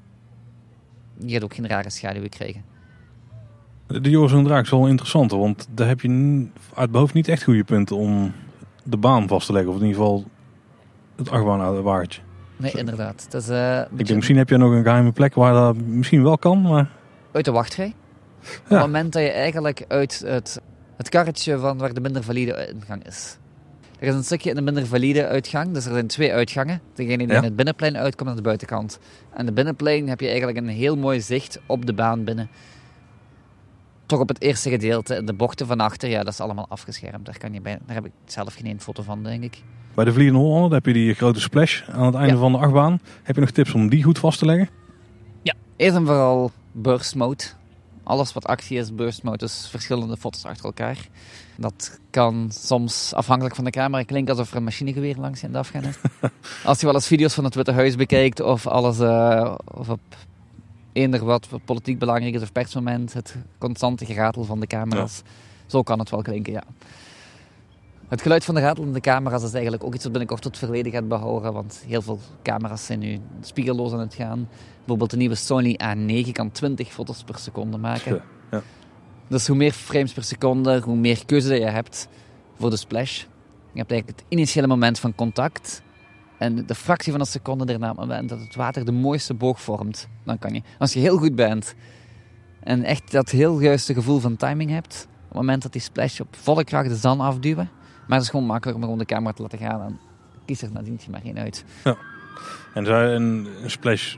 je gaat ook geen rare schaduwen krijgen. De Joris en Draak is wel interessant, want daar heb je uit hoofd niet echt goede punten om de baan vast te leggen. Of in ieder geval het achtbaanwagentje. Nee, inderdaad. Het is, eh, Ik denk, misschien heb je nog een geheime plek waar dat misschien wel kan, maar... uit de wachtrij. Op het moment dat je eigenlijk uit het, het karretje van waar de minder valide ingang is. Er is een stukje in de minder valide uitgang, dus er zijn twee uitgangen. Degene die Ja. in het binnenplein uitkomt aan de buitenkant. En de binnenplein heb je eigenlijk een heel mooi zicht op de baan binnen. Toch op het eerste gedeelte, de bochten van achter, ja, dat is allemaal afgeschermd. Daar, kan je bij, daar heb ik zelf geen foto van, denk ik. Bij de Vliegende Hollander heb je die grote splash aan het einde Ja. van de achtbaan. Heb je nog tips om die goed vast te leggen? Eerst en vooral burst mode. Alles wat actie is, burst mode, dus verschillende foto's achter elkaar. Dat kan soms, afhankelijk van de camera, klinken alsof er een machinegeweer langs aan het afgaan is. Als je wel eens video's van het Witte Huis bekijkt, of alles, eh, of op eender wat, politiek belangrijk is, of persmoment, het constante geratel van de camera's. Zo kan het wel klinken, ja. Het geluid van de ratelende camera's is eigenlijk ook iets wat binnenkort tot verleden gaat behoren. Want heel veel camera's zijn nu spiegelloos aan het gaan. Bijvoorbeeld de nieuwe Sony A9 kan 20 foto's per seconde maken. Ja, ja. Dus hoe meer frames per seconde, hoe meer keuze je hebt voor de splash. Je hebt eigenlijk het initiële moment van contact. En de fractie van een seconde daarna, op het moment dat het water de mooiste boog vormt, dan kan je. Als je heel goed bent en echt dat heel juiste gevoel van timing hebt, op het moment dat die splash op volle kracht de zand afduwen, maar het is gewoon makkelijk om gewoon de camera te laten gaan en kies er nadien maar geen uit. En zou een, een splash,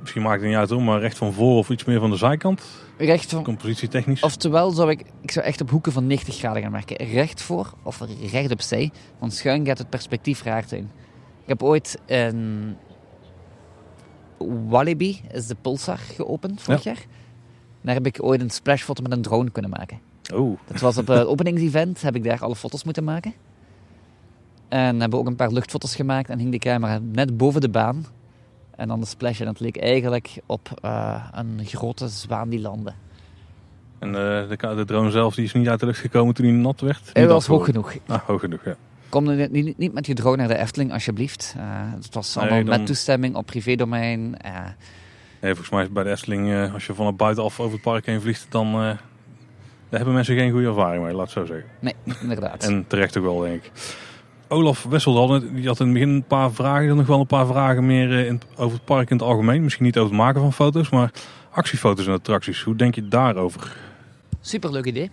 misschien maakt het niet uit hoor, maar recht van voor of iets meer van de zijkant? Recht van, Compositietechnisch? Oftewel zou ik, ik zou echt op hoeken van 90 graden gaan werken. Recht voor of recht opzij, want schuin gaat het perspectief raar zijn. Ik heb ooit een Walibi, is de Pulsar, geopend vorig jaar. Daar heb ik ooit een splashfoto met een drone kunnen maken. Oh, Dat was op het openingsevent, heb ik daar alle foto's moeten maken. En hebben ook een paar luchtfoto's gemaakt en hing de camera net boven de baan. En dan de splash en het leek eigenlijk op eh, een grote zwaan die landde. en eh, de, drone zelf die is niet uit de lucht gekomen toen hij nat werd? Hij was hoog genoeg. Ah, hoog genoeg, ja. Kom nu niet, niet, niet met je drone naar de Efteling, alsjeblieft. Eh, het was Nee, allemaal dan- met toestemming op privédomein. Eh, Nee, volgens mij is bij de Efteling, eh, als je vanaf buitenaf over het park heen vliegt, dan daar hebben mensen geen goede ervaring mee, laat het zo zeggen. nee, inderdaad. En terecht ook wel, denk ik. Olaf Wessel die had in het begin een paar vragen, dan nog wel een paar vragen meer in, over het park in het algemeen. Misschien niet over het maken van foto's, maar actiefoto's en attracties. Hoe denk je daarover? Superleuk idee.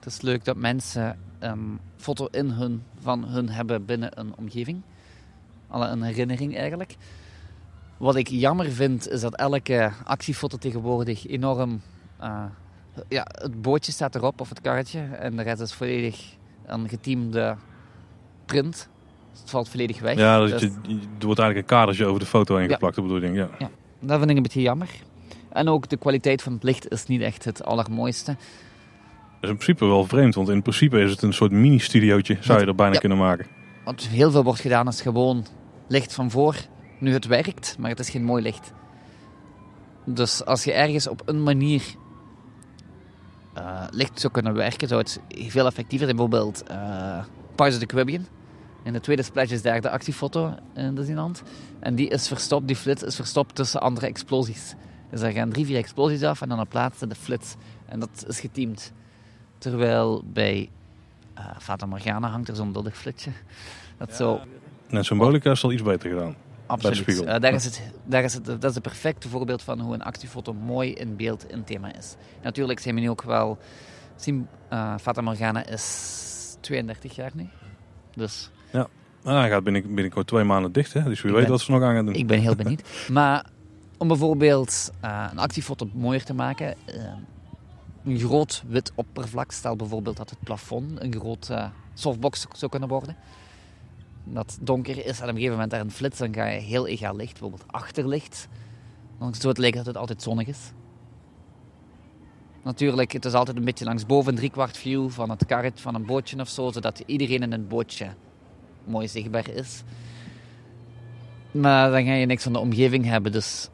Het is leuk dat mensen een foto in hun, van hun hebben binnen een omgeving. Alle een herinnering eigenlijk. Wat ik jammer vind, is dat elke actiefoto tegenwoordig enorm... eh, ja, het bootje staat erop, of het karretje, en de rest is volledig een geteamde print. Dus het valt volledig weg. Ja, dat Dus- je, je- er wordt eigenlijk een kadertje over de foto heen Ja. geplakt, dat bedoel ik, ja. Dat vind ik een beetje jammer. En ook de kwaliteit van het licht is niet echt het allermooiste. Dat is in principe wel vreemd, want in principe is het een soort mini-studiootje, zou je er bijna Ja. kunnen maken. Wat heel veel wordt gedaan is gewoon licht van voor. Nu het werkt, maar het is geen mooi licht. Dus als je ergens op een manier eh, licht zou kunnen werken, zou het veel effectiever zijn. Bijvoorbeeld eh Pirates of the Caribbean. In de tweede splash is daar de actiefoto in de hand. En die is verstopt, die flits is verstopt tussen andere explosies. Dus er gaan drie, vier explosies af en dan op laatste de flits. En dat is geteamd. Terwijl bij eh Fata Morgana hangt er zo'n lullig flitsje. Dat zo En Symbolica is al iets beter gedaan. Absoluut. Eh, daar is het, daar is het, dat is het perfecte voorbeeld van hoe een actiefoto mooi in beeld in thema is. Natuurlijk zijn we nu ook wel... Eh, Fata Morgana is 32 jaar nu. Dus Ah, hij gaat binnen, binnenkort twee maanden dicht, hè? dus wie Ik weet ben- wat ze nog aan gaan doen. ik ben heel benieuwd. maar om bijvoorbeeld eh, een actiefoto mooier te maken... een groot wit oppervlak, stel bijvoorbeeld dat het plafond een groot eh, softbox zou kunnen worden. Dat donker is en op een gegeven moment daar een flits, dan ga je heel egaal licht, bijvoorbeeld achterlicht. Dan zou het dat het altijd zonnig is. Natuurlijk, het is altijd een beetje langs boven, driekwart view van het karret van een bootje of zo, zodat iedereen in het bootje mooi zichtbaar is. Maar dan ga je niks van de omgeving hebben, dus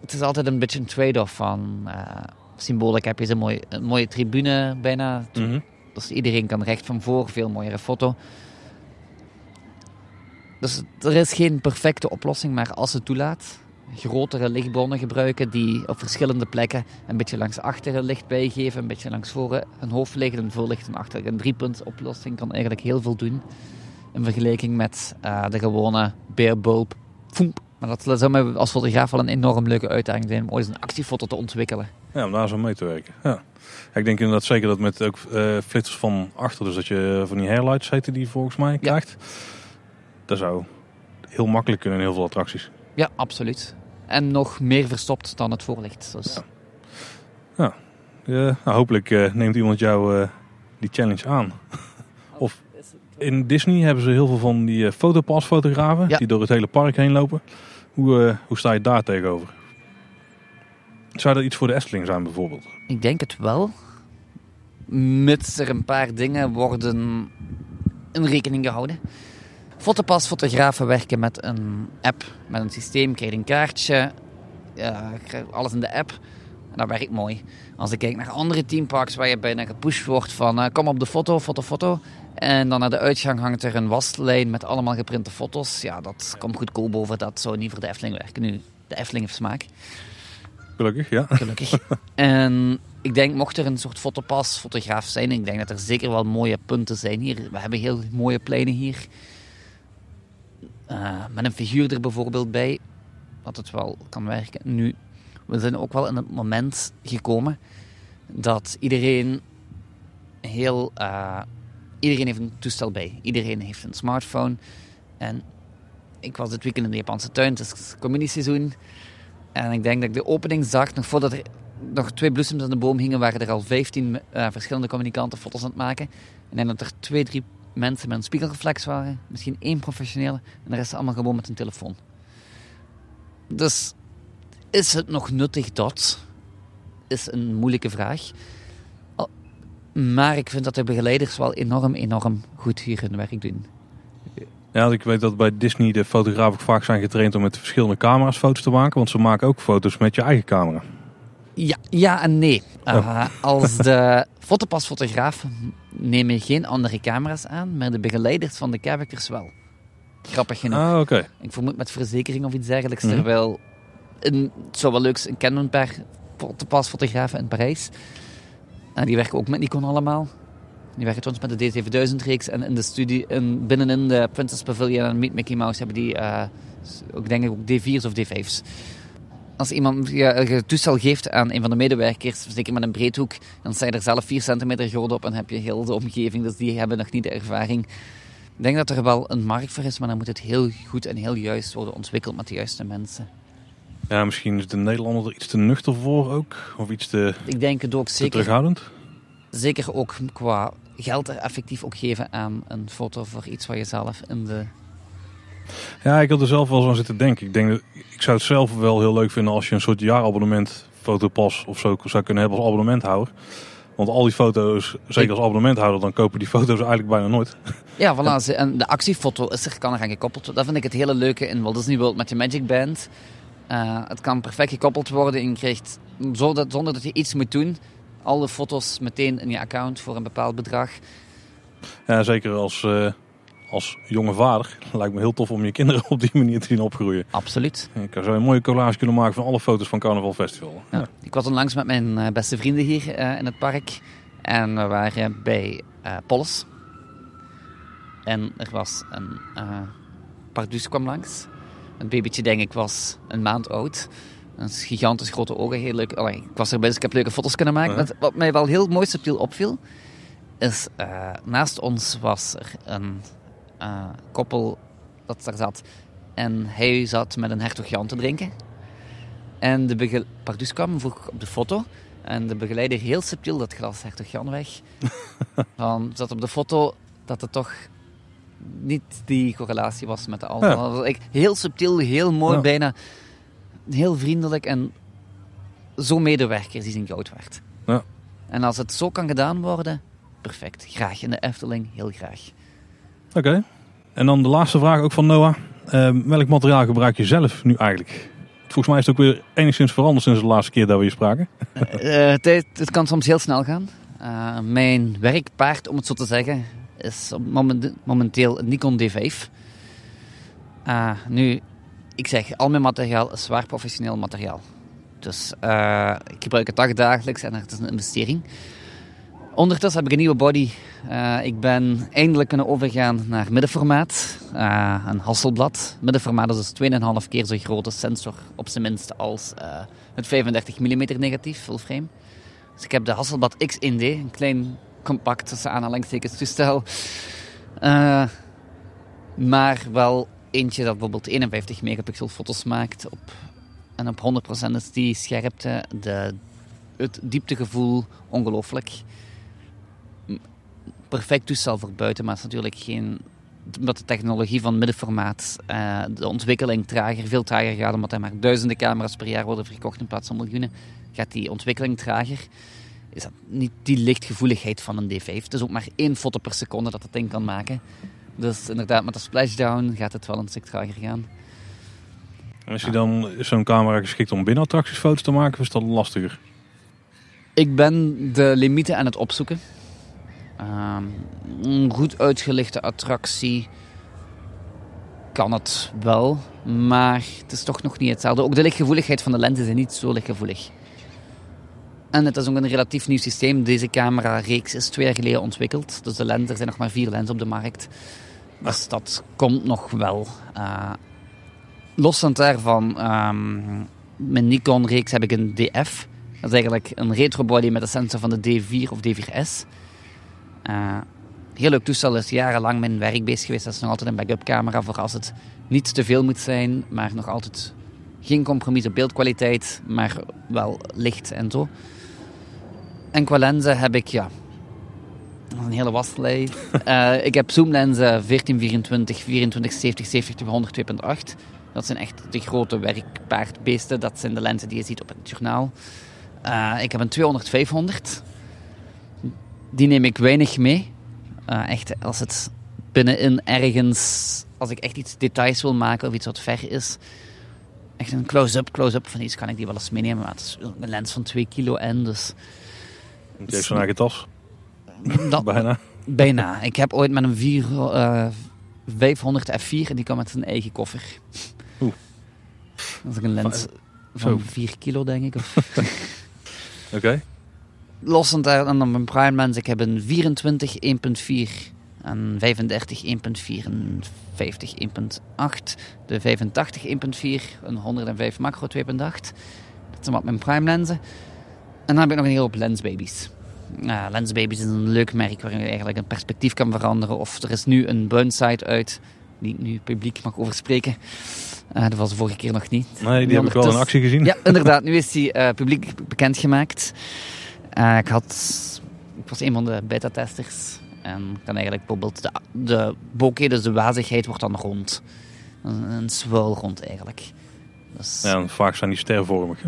het is altijd een beetje een trade-off van... eh symbolisch heb je een mooie, een mooie tribune bijna, Mhm. dus iedereen kan recht van voor, veel mooiere foto. Dus er is geen perfecte oplossing, maar als het toelaat, grotere lichtbronnen gebruiken die op verschillende plekken een beetje langs achteren licht bijgeven, een beetje langs voren een hoofdlicht en voorlicht en achter. Een driepunt oplossing kan eigenlijk heel veel doen in vergelijking met eh, de gewone bare bulb. Foemp. Maar dat zou mij als fotograaf wel een enorm leuke uitdaging zijn om ooit een actiefoto te ontwikkelen. Ja, om daar zo mee te werken. Ja. Ja, Ik denk inderdaad zeker dat met ook eh, flitsers van achter, dus dat je van die hairlights heten die volgens mij krijgt. Dat zou heel makkelijk kunnen in heel veel attracties. Ja, absoluut. En nog meer verstopt dan het voorlicht. Dus Ja, nou, hopelijk eh, neemt iemand jou eh, die challenge aan. Of in Disney hebben ze heel veel van die eh, fotopasfotografen Ja. die door het hele park heen lopen. Hoe, eh, hoe sta je daar tegenover? Zou dat iets voor de Efteling zijn bijvoorbeeld? Ik denk het wel. Mits er een paar dingen worden in rekening gehouden. Fotopasfotografen werken met een app, met een systeem. Krijg een kaartje, alles in de app. En dat werkt mooi. Als ik kijk naar andere teamparks waar je bijna gepusht wordt van eh, kom op de foto, foto, foto. En dan naar de uitgang hangt er een waslijn met allemaal geprinte foto's. Ja, dat komt goedkoop over. Dat zou niet voor de Efteling werken. Nu, de Efteling heeft smaak. Gelukkig, ja. Gelukkig. en ik denk, mocht er een soort fotopas, fotograaf zijn, ik denk dat er zeker wel mooie punten zijn hier. We hebben heel mooie pleinen hier. Uh, met een figuur er bijvoorbeeld bij, dat het wel kan werken. Nu, we zijn ook wel in het moment gekomen dat iedereen heel... Uh, iedereen heeft een toestel bij. Iedereen heeft een smartphone. En ik was dit weekend in de Japanse tuin, het is communieseizoen. En ik denk dat ik de openingsdag, nog voordat er nog twee bloesems aan de boom hingen, waren er al 15 uh, eh, verschillende communicanten foto's aan het maken. En dat er twee, drie mensen met een spiegelreflex waren. Misschien één professionele. En de rest allemaal gewoon met een telefoon. Dus is het nog nuttig dat? Is een moeilijke vraag. Maar ik vind dat de begeleiders wel enorm, enorm goed hier hun werk doen. Ja, ik weet dat bij Disney de fotografen vaak zijn getraind om met verschillende camera's foto's te maken. Want ze maken ook foto's met je eigen camera. Ja, ja en nee. Oh. Uh, als de fotopasfotograaf neem je geen andere camera's aan, maar de begeleiders van de characters wel. Grappig genoeg. Ah, oké. Ik vermoed met verzekering of iets dergelijks. Mm Terwijl, een, het zou wel leuk zijn, ik ken een paar fotopasfotografen in Parijs. En die werken ook met Nikon allemaal. Die werken trouwens met de D7000-reeks. En in de studie, in, binnenin de Princess Pavilion en Meet Mickey Mouse hebben die, uh, ook, denk ik, ook D4's of D5's. Als iemand je toestel geeft aan een van de medewerkers, zeker met een breedhoek, dan sta je er zelf 4 centimeter groot op en heb je heel de omgeving. Dus die hebben nog niet de ervaring. Ik denk dat er wel een markt voor is, maar dan moet het heel goed en heel juist worden ontwikkeld met de juiste mensen. Ja, misschien is de Nederlander er iets te nuchter voor ook? Of iets te, ik denk het ook zeker, terughoudend? Zeker ook qua geld er effectief ook geven aan een foto voor iets wat je zelf in de... Ja, ik had er zelf wel zo aan zitten denken. Ik, denk dat, ik zou het zelf wel heel leuk vinden als je een soort jaarabonnement fotopas of zo zou kunnen hebben als abonnementhouder. Want al die foto's, zeker als abonnementhouder, dan kopen die foto's eigenlijk bijna nooit. Ja, voilà. En de actiefoto is er, kan er aan gekoppeld Dat vind ik het hele leuke in Walt Disney World met je Magic Band. Uh, het kan perfect gekoppeld worden en je krijgt, zonder, zonder dat je iets moet doen, alle foto's meteen in je account voor een bepaald bedrag. Ja, zeker als, uh, als jonge vader. Lijkt me heel tof om je kinderen op die manier te zien opgroeien. Absoluut. Je kan zo een mooie collage kunnen maken van alle foto's van Carnaval Festival. Ja. Ik was onlangs met mijn uh, beste vrienden hier uh, in het park. En we waren bij Polis. En er was een pardus kwam langs. Het babytje, denk ik, was een maand oud. Een gigantisch grote ogen, heel leuk. Allee, ik was erbij, dus ik heb leuke foto's kunnen maken. Uh Wat mij wel heel mooi subtiel opviel, is uh, naast ons was er een uh, koppel dat daar zat. En hij zat met een hertog Jan te drinken. En de begeleider... kwam, vroeg op de foto. En de begeleider heel subtiel dat glas hertog Jan weg. Van, zat op de foto dat het toch niet die correlatie was met de allemaal. Ja. Heel subtiel, heel mooi, bijna heel vriendelijk en zo medewerkers die zijn goud werd. Ja. En als het zo kan gedaan worden, perfect. Graag in de Efteling, heel graag. Oké. En dan de laatste vraag ook van Noah. Uh, welk materiaal gebruik je zelf nu eigenlijk? Volgens mij is het ook weer enigszins veranderd sinds de laatste keer dat we hier spraken. uh, het, het, kan soms heel snel gaan. Uh, mijn werkpaard, om het zo te zeggen, is momenteel een Nikon D5. Uh, nu, ik zeg, al mijn materiaal is zwaar professioneel materiaal. Dus uh, ik gebruik het dagdagelijks en het is een investering. Ondertussen heb ik een nieuwe body. Uh, ik ben eindelijk kunnen overgaan naar middenformaat. Uh, een Hasselblad. Middenformaat is dus 2,5 keer zo grote sensor, op zijn minst, als het 35 mm negatief full frame. Dus ik heb de Hasselblad X1D, een klein compact tussen aanhalingstekens toestel. Maar wel eentje dat bijvoorbeeld 51 megapixel foto's maakt. Op, en op 100% is die scherpte, de, het dieptegevoel ongelooflijk. Perfect toestel voor buiten, maar het is natuurlijk geen... Omdat de technologie van middenformaat, uh, de ontwikkeling trager, veel trager gaat, omdat er maar duizenden camera's per jaar worden verkocht in plaats van miljoenen, gaat die ontwikkeling trager is dat niet die lichtgevoeligheid van een D5. Het is ook maar één foto per seconde dat het ding kan maken. Dus inderdaad, met de splashdown gaat het wel een stuk trager gaan. En is, dan, zo'n camera geschikt om binnen attracties foto's te maken of is dat lastiger? Ik ben de limieten aan het opzoeken. Ehm, een goed uitgelichte attractie kan het wel, maar het is toch nog niet hetzelfde. Ook de lichtgevoeligheid van de lens is niet zo lichtgevoelig. En het is ook een relatief nieuw systeem. Deze camera-reeks is twee jaar geleden ontwikkeld. Dus de lens, er zijn nog maar vier lenzen op de markt. Dus dat komt nog wel. Uh, loszend daarvan, um, mijn Nikon-reeks heb ik een DF. Dat is eigenlijk een retro body met een sensor van de D4 of D4S. Uh, heel leuk toestel, is jarenlang mijn werk bezig geweest. Dat is nog altijd een backup camera voor als het niet te veel moet zijn, maar nog altijd geen compromis op beeldkwaliteit, maar wel licht en zo. En qua lenzen heb ik, ja, een hele waslijst. uh, ik heb zoomlenzen 1424, 2470, 70 100 2.8. Dat zijn echt de grote werkpaardbeesten. Dat zijn de lenzen die je ziet op het journaal. Uh, ik heb een 200-500. Die neem ik weinig mee. Uh, echt, als het binnenin ergens... Als ik echt iets details wil maken of iets wat ver is... Echt een close-up, close-up van iets kan ik die wel eens meenemen. Maar het is een lens van 2 kilo en dus... Je heeft zo'n eigen tas. Dat, Bijna. Bijna. Ik heb ooit met een 4, uh, 500 F4 en die kwam met zijn eigen koffer. Oeh. Dat is een lens van 4 kilo, denk ik. Oké. Okay. Lossend dan mijn prime lens. Ik heb een 24 1.4 en 35 1.4 en 50 1.8. De 85 1.4, een 105 macro 2.8. Dat zijn wat mijn prime lenzen. En dan heb ik nog een hele hoop lensbabies. Uh, Lensbabies is een leuk merk waarin je eigenlijk een perspectief kan veranderen. Of er is nu een burnsite uit, die ik nu publiek mag over spreken. Uh, dat was de vorige keer nog niet. Nee, die heb ik wel in actie gezien. Ja, inderdaad. Nu is die uh, publiek bekendgemaakt. ik, had, ik was een van de beta-testers. En kan eigenlijk bijvoorbeeld de, de bokeh, dus de wazigheid, wordt dan rond. Een, een swirl rond eigenlijk. Dus, ja, vaak zijn die stervormig.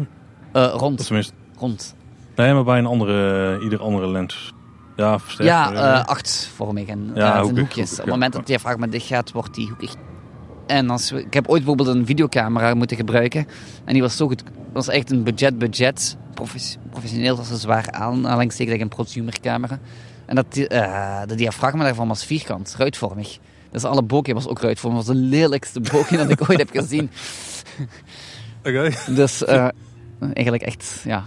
rond. Tenminste. Rond. Nee, maar bij een andere, ieder andere lens. Ja, versterkt. Ja, uh, achtvormig en ja, uh, hoekig, hoekjes. Op het moment dat die diafragma dicht gaat, wordt die hoekig. En als ik heb ooit bijvoorbeeld een videocamera moeten gebruiken. En die was zo goed. was echt een budget-budget. professioneel was een zwaar aanhalingstekens een prosumercamera. En dat, uh, de diafragma daarvan was vierkant, ruitvormig. Dus alle bokeh was ook ruitvormig. Dat was de lelijkste bokeh dat ik ooit heb gezien. Oké. Okay. Dus eigenlijk echt, ja,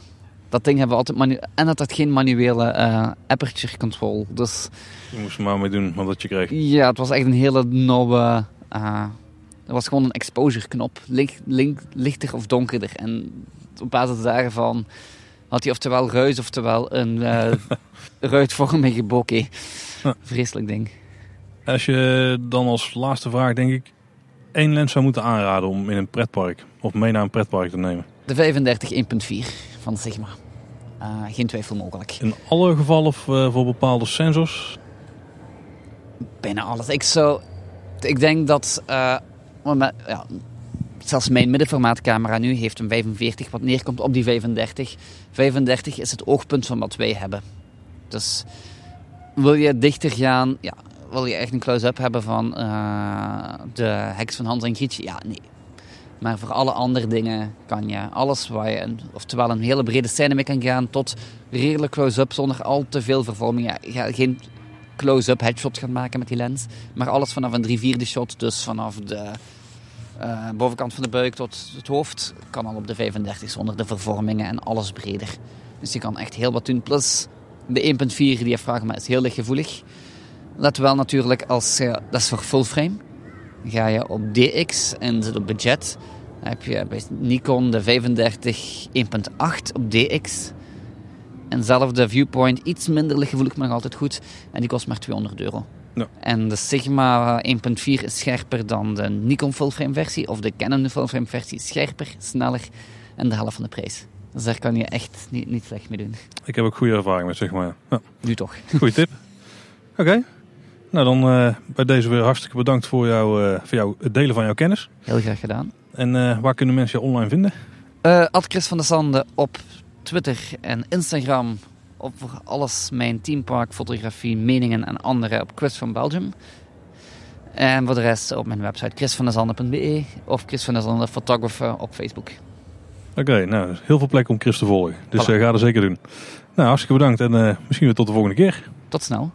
dat ding hebben we altijd En dat had geen manuele uh, aperture control. Dus, je moest er maar mee doen wat je kreeg. Ja, het was echt een hele nauwe... Uh, het was gewoon een exposure knop. Licht, lichter of donkerder. En op basis daarvan had hij oftewel ruis, oftewel een uh, ruitvormige bokeh. Vreselijk ding. Als je dan als laatste vraag, denk ik, één lens zou moeten aanraden om in een pretpark of mee naar een pretpark te nemen. De 35 1.4 van Sigma. Uh, geen twijfel mogelijk. In alle gevallen of uh, voor bepaalde sensors? Bijna alles. Ik, zou, ik denk dat... Uh, ja, zelfs mijn middenformaatcamera nu heeft een 45 wat neerkomt op die 35. 35 is het oogpunt van wat wij hebben. Dus wil je dichter gaan... Ja, wil je echt een close-up hebben van de heks van Hans en Grietje? Ja, nee. Maar voor alle andere dingen kan je alles waar je, een, oftewel een hele brede scène mee kan gaan, tot redelijk close-up zonder al te veel vervorming. Ja, ga geen close-up headshot gaan maken met die lens, maar alles vanaf een 3 vierde shot, dus vanaf de uh, bovenkant van de buik tot het hoofd, kan al op de 35 zonder de vervormingen en alles breder. Dus je kan echt heel wat doen. Plus de 1.4 die je vraagt, maar is heel lichtgevoelig. Let wel natuurlijk als, uh, dat is voor full frame. Ga je op DX en zit op budget, dan heb je bij Nikon de 35 1.8 op DX. En zelf de viewpoint iets minder lichtgevoelig, maar nog altijd goed. En die kost maar 200 euro. Ja. En de Sigma 1.4 is scherper dan de Nikon fullframe versie. Of de Canon fullframe versie scherper, sneller en de helft van de prijs. Dus daar kan je echt niet, niet slecht mee doen. Ik heb ook goede ervaring met Sigma. Ja. Nu toch. Goeie tip. Oké. Nou, dan uh, bij deze weer hartstikke bedankt voor, jou, uh, voor jou, het delen van jouw kennis. Heel graag gedaan. En uh, waar kunnen mensen je online vinden? Ad Chris van der Sande op Twitter en Instagram. Op voor alles mijn teampark, fotografie, meningen en andere op Chris van Belgium. En voor de rest op mijn website chrisvanderzande.be of Chris van der Zande Photographer op Facebook. Oké, okay, nou, heel veel plek om Chris te volgen. Dus voilà. ga er zeker doen. Nou, hartstikke bedankt en misschien weer tot de volgende keer. Tot snel.